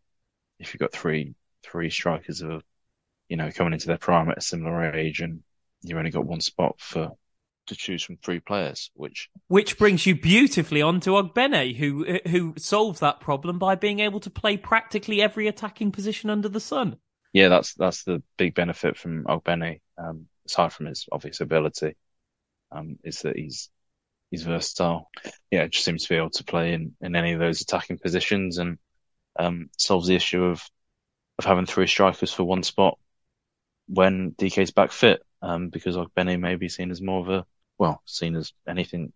if you've got three three strikers of you know, coming into their prime at a similar age and you've only got one spot for to choose from three players, which which brings you beautifully on to Ogbene, who who solves that problem by being able to play practically every attacking position under the sun. Yeah, that's that's the big benefit from Ogbene, um, aside from his obvious ability, um, is that he's he's versatile. Yeah, just seems to be able to play in, in any of those attacking positions and um, solves the issue of of having three strikers for one spot when Dike's back fit, um, because Ogbene may be seen as more of a, well, seen as anything,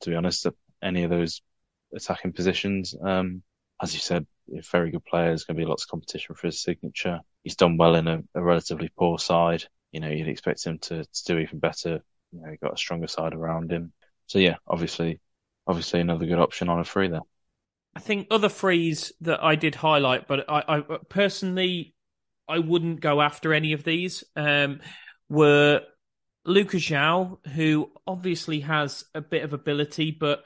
to be honest, at any of those attacking positions. Um, as you said, a very good player. There's going to be lots of competition for his signature. He's done well in a, a relatively poor side. You know, you'd expect him to, to do even better. You know, he got a stronger side around him. So yeah, obviously, obviously another good option on a free there. I think other frees that I did highlight, but I, I personally I wouldn't go after any of these um, were Lucas João, who obviously has a bit of ability, but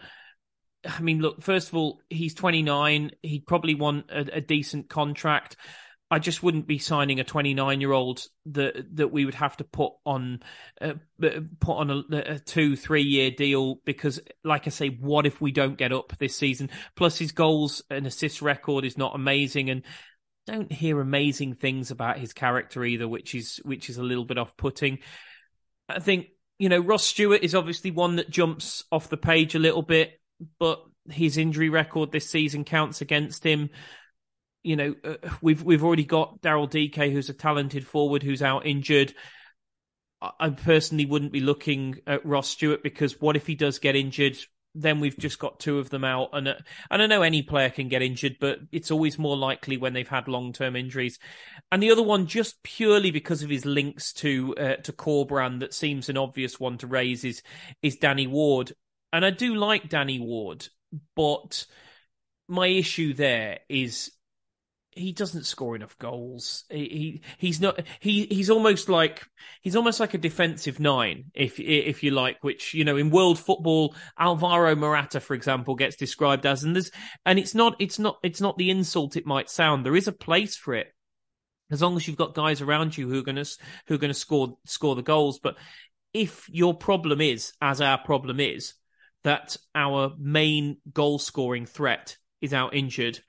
I mean, look, first of all, he's 29. He'd probably want a, a decent contract. I just wouldn't be signing a 29 year old that that we would have to put on uh, put on a, a, two three year deal because, like I say, what if we don't get up this season? Plus, his goals and assist record is not amazing, and don't hear amazing things about his character either, which is which is a little bit off putting. I think you know Ross Stewart is obviously one that jumps off the page a little bit, but his injury record this season counts against him. You know, uh, we've we've already got Daryl Dike, who's a talented forward who's out injured. I personally wouldn't be looking at Ross Stewart because what if he does get injured? Then we've just got two of them out. And, uh, and I know any player can get injured, but it's always more likely when they've had long term injuries. And the other one, just purely because of his links to uh, to Corberan, that seems an obvious one to raise is is Danny Ward. And I do like Danny Ward, but my issue there is he doesn't score enough goals. He, he he's not he he's almost like he's almost like a defensive nine, if if you like. Which you know in world football, Alvaro Morata, for example, gets described as, and there's and it's not it's not it's not the insult it might sound. There is a place for it as long as you've got guys around you who are to who are to score score the goals. But if your problem is, as our problem is, that our main goal scoring threat is out injured,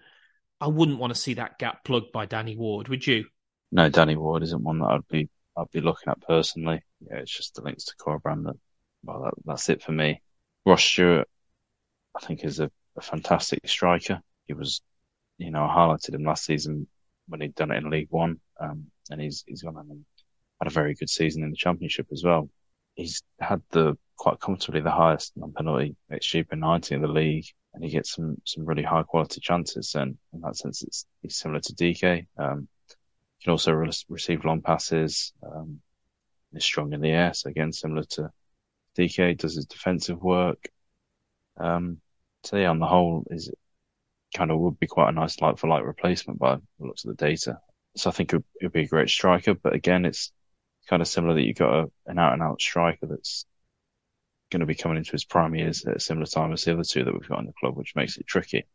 I wouldn't want to see that gap plugged by Danny Ward, would you? No, Danny Ward isn't one that I'd be I'd be looking at personally. Yeah, it's just the links to Corberan that well that, that's it for me. Ross Stewart, I think is a, a fantastic striker. He was, you know, I highlighted him last season when he'd done it in League One, um, and he's he's gone and had a very good season in the Championship as well. He's had the quite comfortably the highest non-penalty XG per 90 in the league, and he gets some some really high quality chances. And in that sense, it's he's similar to Dike. Um, can also re- receive long passes. Um, he's strong in the air, so again similar to Dike. Does his defensive work. Um, so yeah, on the whole, is kind of would be quite a nice like for like replacement by looks of the data. So I think it would be a great striker, but again, it's kind of similar that you've got a, an out and out striker that's going to be coming into his prime years at a similar time as the other two that we've got in the club, which makes it tricky.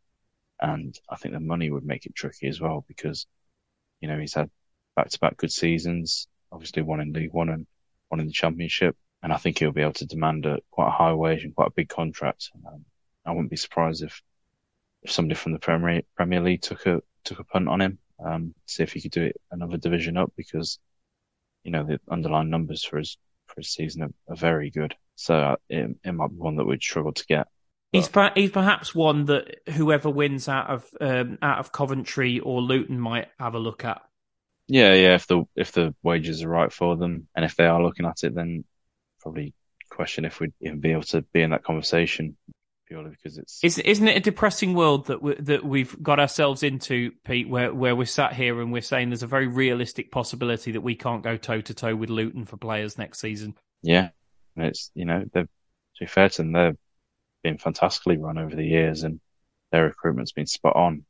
And I think the money would make it tricky as well because, you know, he's had back to back good seasons, obviously one in League One and one in the Championship. And I think he'll be able to demand a quite a high wage and quite a big contract. Um, I wouldn't be surprised if, if somebody from the Premier Premier League took a took a punt on him, um, see if he could do it another division up because, you know, the underlying numbers for his for his season are, are very good. So uh, it, it might be one that we'd struggle to get. He's per- he's perhaps one that whoever wins out of um, out of Coventry or Luton might have a look at. Yeah, yeah. If the if the wages are right for them, and if they are looking at it, then probably question if we'd even be able to be in that conversation purely because it's isn't isn't it a depressing world that we, that we've got ourselves into, Pete, where where we're sat here and we're saying there's a very realistic possibility that we can't go toe to toe with Luton for players next season. Yeah, and it's you know they're to be fair to them, they've been fantastically run over the years, and their recruitment's been spot on.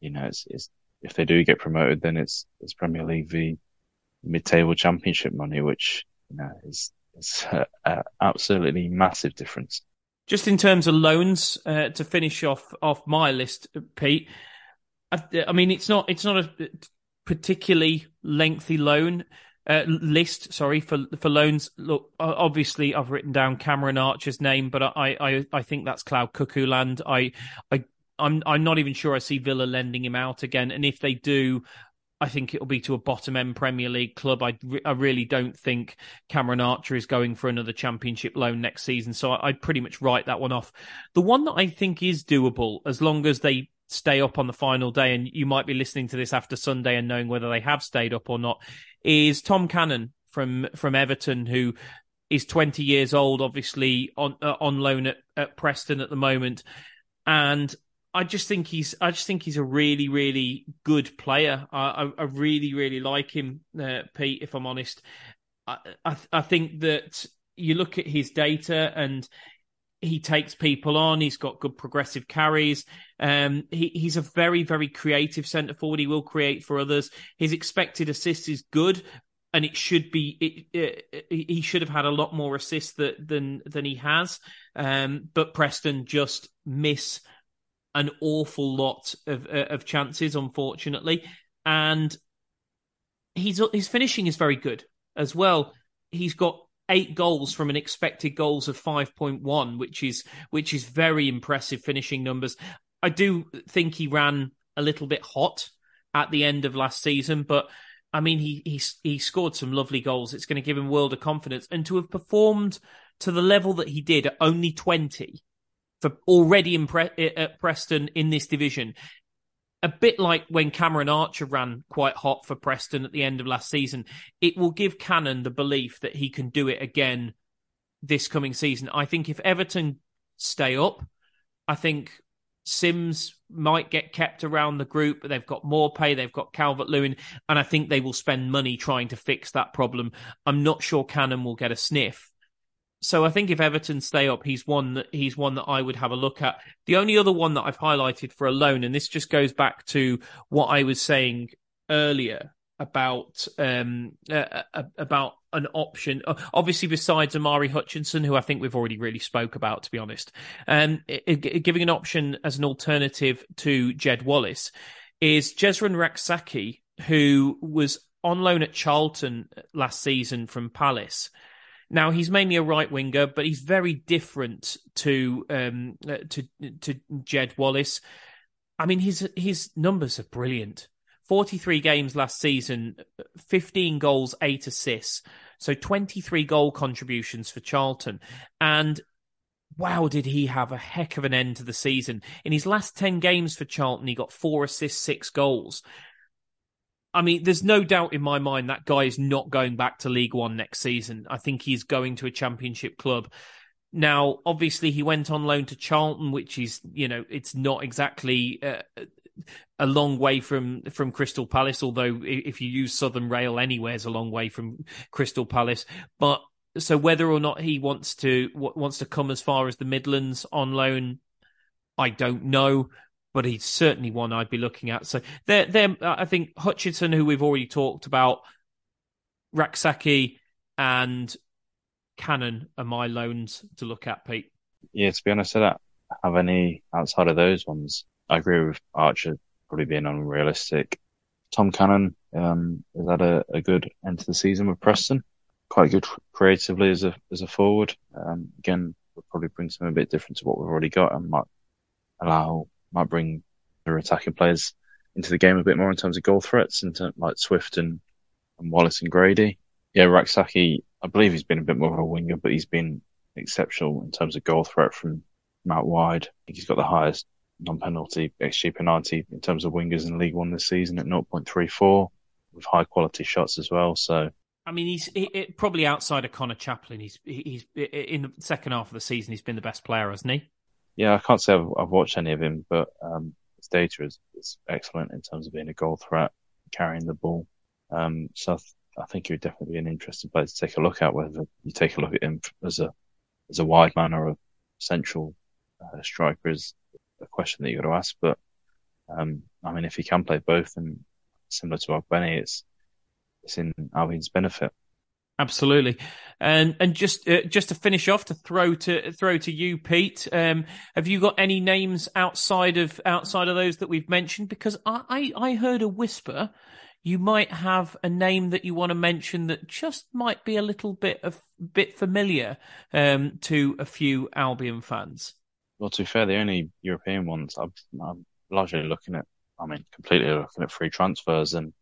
You know, it's, it's if they do get promoted, then it's it's Premier League v mid-table Championship money, which you know is is absolutely massive difference. Just in terms of loans, uh, to finish off off my list, Pete. I, I mean, it's not it's not a particularly lengthy loan uh, list, sorry, for for loans. Look, obviously, I've written down Cameron Archer's name, but I I, I think that's Cloud Cuckoo land. I I I'm I'm not even sure I see Villa lending him out again, and if they do. I think it'll be to a bottom end Premier League club. I, I really don't think Cameron Archer is going for another championship loan next season. So I, I'd pretty much write that one off. The one that I think is doable, as long as they stay up on the final day, and you might be listening to this after Sunday and knowing whether they have stayed up or not, is Tom Cannon from from Everton, who is 20 years old, obviously on uh, on loan at, at Preston at the moment, and I just think he's I just think he's a really really good player. I I, I really really like him, uh, Pete. If I'm honest, I, I I think that you look at his data and he takes people on. He's got good progressive carries. Um, he, he's a very, very creative centre forward. He will create for others. His expected assist is good, and it should be. It, it, he should have had a lot more assists that, than than he has. Um, but Preston just miss an awful lot of uh, of chances, unfortunately, and he's his finishing is very good as well. He's got eight goals from an expected goals of 5.1 which is which is very impressive finishing numbers. I do think he ran a little bit hot at the end of last season but i mean he he he scored some lovely goals. It's going to give him world of confidence. And to have performed to the level that he did at only 20 for already in Pre- uh, at Preston in this division a bit like when Cameron Archer ran quite hot for Preston at the end of last season, it will give Cannon the belief that he can do it again this coming season. I think if Everton stay up, I think Simms might get kept around the group, but they've got Maupay, they've got Calvert Lewin, and I think they will spend money trying to fix that problem. I'm not sure Cannon will get a sniff, so I think if Everton stay up, he's one that he's one that I would have a look at. The only other one that I've highlighted for a loan, and this just goes back to what I was saying earlier about um uh, uh about an option uh, obviously besides Omari Hutchinson who I think we've already really spoke about to be honest um giving an option as an alternative to Jed Wallace is Jesurun Rak-Sakyi who was on loan at Charlton last season from Palace Now he's mainly a right winger, but he's very different to um, uh, to to Jed Wallace. I mean, his his numbers are brilliant. Forty three games last season, fifteen goals, eight assists, so twenty three goal contributions for Charlton, and wow, did he have a heck of an end to the season. In his last 10 games for Charlton, he got four assists, six goals. I mean, there's no doubt in my mind that guy is not going back to League One next season. I think he's going to a championship club. Now, obviously, he went on loan to Charlton, which is, you know, it's not exactly uh, a long way from from Crystal Palace. Although, if you use Southern Rail, anywhere is a long way from Crystal Palace. But so whether or not he wants to wants to come as far as the Midlands on loan, I don't know, but he's certainly one I'd be looking at. So there, there, I think Hutchinson, who we've already talked about, Rak-Sakyi, and Cannon are my loans to look at, Pete. Yeah, to be honest, I don't have any outside of those ones. I agree with Archer probably being unrealistic. Tom Cannon um, has had a, a good end to the season with Preston quite good creatively as a as a forward. Um, again, would probably bring something a bit different to what we've already got, and might allow might bring their attacking players into the game a bit more in terms of goal threats, into like Swift and, and Wallace and Grady. Yeah, Rak-Sakyi, I believe he's been a bit more of a winger, but he's been exceptional in terms of goal threat from, from out wide. I think he's got the highest non-penalty XG penalty in terms of wingers in League One this season at 0.34 with high quality shots as well. So I mean, he's he, probably outside of Conor Chaplin. He's he's in the second half of the season. He's been the best player, hasn't he? Yeah, I can't say I've, I've watched any of him, but um, his data is, is, excellent in terms of being a goal threat, carrying the ball. Um, so I, th- I, think he would definitely be an interesting player to take a look at. Whether you take a look at him as a as a wide man or a central uh, striker is a question that you got to ask. But um, I mean, if he can play both, and similar to Ogbene, it's it's in Albion's benefit. Absolutely, and and just uh, just to finish off, to throw to throw to you, Pete. Um, have you got any names outside of outside of those that we've mentioned? Because I, I, I heard a whisper, you might have a name that you want to mention that just might be a little bit of bit familiar um, to a few Albion fans. Well, to be fair, the only European ones I'm, I'm largely looking at. I mean, completely looking at free transfers and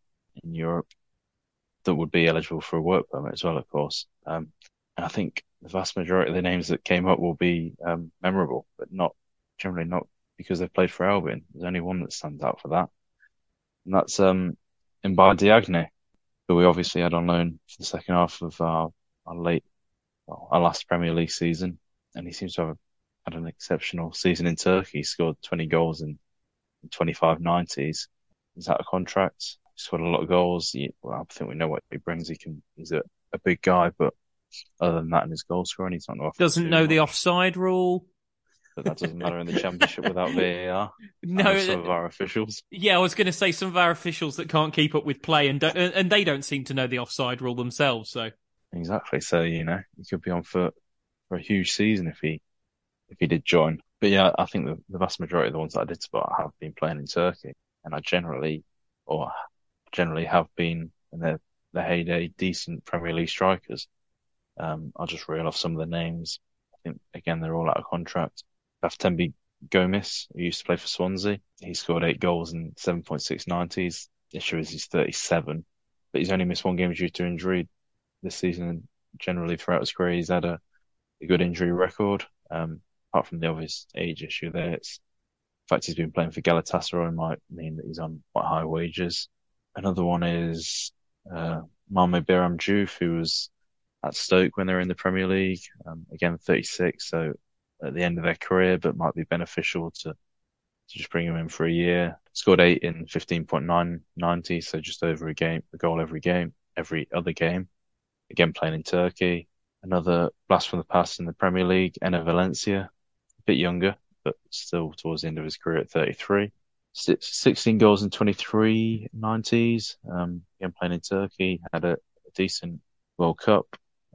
in Europe that would be eligible for a work permit as well, of course. Um, and I think the vast majority of the names that came up will be um, memorable, but not generally not because they've played for Albion. There's only one that stands out for that, and that's um, M'Baye Diagne, who we obviously had on loan for the second half of our, our late, well, our last Premier League season, and he seems to have had an exceptional season in Turkey. He scored 20 goals in, in 25 90s. He's out of contract scored a lot of goals. He, well, I think we know what he brings. He can. He's a, a big guy, but other than that, in his goal scoring, he's not. No Doesn't know much. the offside rule. But that doesn't matter in the championship without VAR. No, some of uh, our officials. Yeah, I was going to say some of our officials that can't keep up with play, and don't, and they don't seem to know the offside rule themselves. So exactly. So you know, he could be on for for a huge season if he if he did join. But yeah, I think the, the vast majority of the ones that I did spot have been playing in Turkey, and I generally or generally have been in their, their heyday decent Premier League strikers. Um, I'll just reel off some of the names. I think again they're all out of contract. Bafétimbi Gomis, who used to play for Swansea, he scored eight goals in 7.690s. Issue is he's 37, but he's only missed one game due to injury this season. And generally throughout his career, he's had a, a good injury record. Um, apart from the obvious age issue there, it's fact he's been playing for Galatasaray might mean that he's on quite high wages. Another one is uh, Mame Biram Diouf, who was at Stoke when they were in the Premier League. Um, again, 36, so at the end of their career, but might be beneficial to to just bring him in for a year. Scored eight in 15.990, so just over a game, a goal every game, every other game. Again, playing in Turkey. Another blast from the past in the Premier League, Enner Valencia, a bit younger, but still towards the end of his career at 33. 16 goals in 23 90s. Um, again, playing in Turkey, had a, a decent World Cup.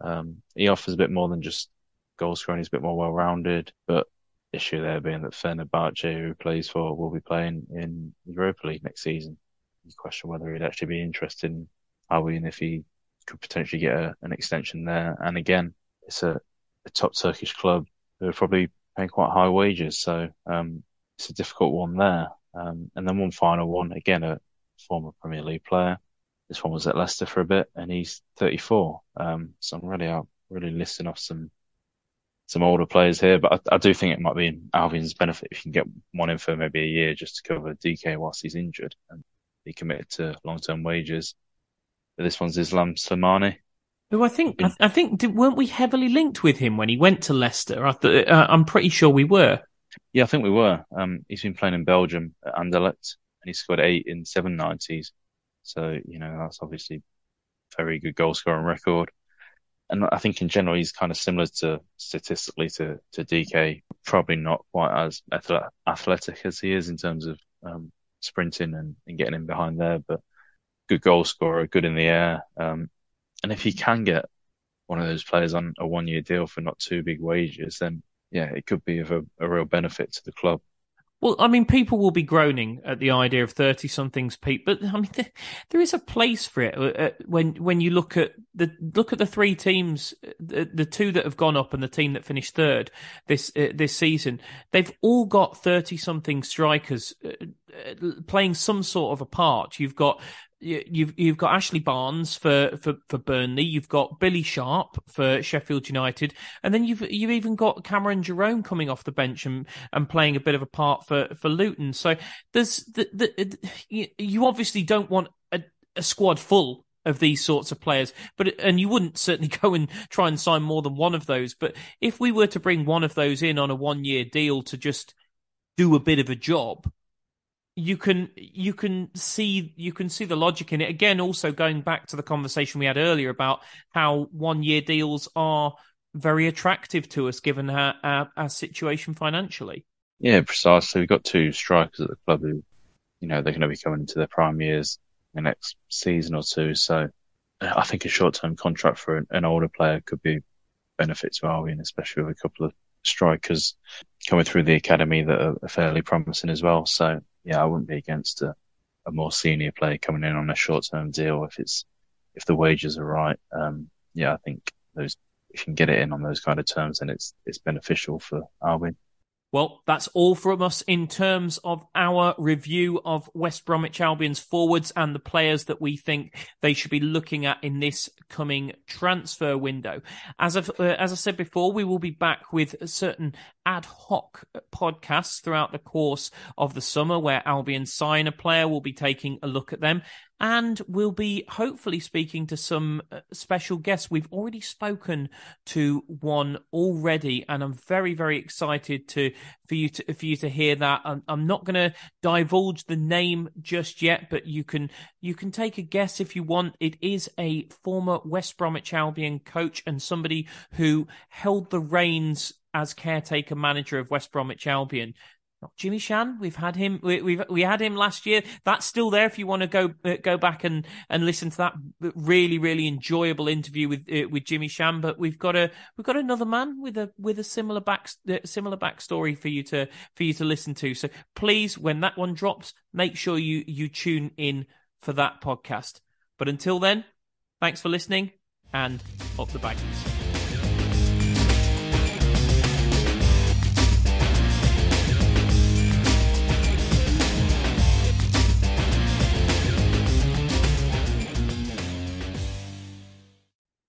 Um, he offers a bit more than just goal scoring. He's a bit more well rounded, but issue there being that Fenerbahce, who plays for, will be playing in Europa League next season. You question whether he'd actually be interested in Albion if he could potentially get a, an extension there. And again, it's a, a top Turkish club who are probably paying quite high wages. So um, it's a difficult one there. Um, and then one final one, again, a former Premier League player. This one was at Leicester for a bit, and he's 34. Um, so I'm really out, really listing off some some older players here, but I, I, do think it might be in Albion's benefit if you can get one in for maybe a year just to cover Dike whilst he's injured and be committed to long term wages. But this one's Islam Slimani. Who I think I, I think did, weren't we heavily linked with him when he went to Leicester? I th- uh, I'm pretty sure we were. Yeah, I think we were. Um, he's been playing in Belgium at Anderlecht, and he scored eight in seven nineties. So you know that's obviously very good goal scoring record. And I think in general he's kind of similar to statistically to to Dike. Probably not quite as athletic as he is in terms of um, sprinting and, and, getting in behind there, but good goal scorer, good in the air. Um, and if he can get one of those players on a one year deal for not too big wages, then yeah, it could be of a, a real benefit to the club. Well, I mean, people will be groaning at the idea of thirty somethings, Pete. But I mean, there, there is a place for it uh, when when you look at the look at the three teams, the, the two that have gone up and the team that finished third this uh, this season. They've all got thirty something strikers uh, uh, playing some sort of a part. You've got you've you've got Ashley Barnes for, for, for Burnley, you've got Billy Sharp for Sheffield United, and then you've you've even got Cameron Jerome coming off the bench and, and playing a bit of a part for, for Luton. So there's the, the you obviously don't want a, a squad full of these sorts of players. But and you wouldn't certainly go and try and sign more than one of those. But if we were to bring one of those in on a one year deal to just do a bit of a job, you can you can see you can see the logic in it. Again also going back to the conversation we had earlier about how one year deals are very attractive to us given our, our, our situation financially. Yeah precisely. We've got two strikers at the club who you know they're going to be coming into their prime years in the next season or two. So i think a short-term contract for an, an older player could be benefit to Albion especially with a couple of strikers coming through the academy that are fairly promising as well. So yeah, I wouldn't be against a, a more senior player coming in on a short term deal if it's if the wages are right. Um, yeah, I think those if you can get it in on those kind of terms, then it's it's beneficial for Albion. Well, that's all from us in terms of our review of West Bromwich Albion's forwards and the players that we think they should be looking at in this coming transfer window. As, uh, as I said before, we will be back with certain ad hoc podcasts throughout the course of the summer where Albion sign a player. We'll be taking a look at them and we'll be hopefully speaking to some uh, special guests. We've already spoken to one already, and I'm very, very excited to for you to for you to hear that. I'm, I'm not going to divulge the name just yet, but you can you can take a guess if you want. It is a former West Bromwich Albion coach and somebody who held the reins as caretaker manager of West Bromwich Albion Jimmy Shan, we've had him. We, we've we had him last year. That's still there if you want to go uh, go back and, and listen to that really really enjoyable interview with uh, with Jimmy Shan. But we've got a we've got another man with a with a similar back uh, similar backstory for you to for you to listen to. So please, when that one drops, make sure you you tune in for that podcast. But until then, thanks for listening and up the baggies.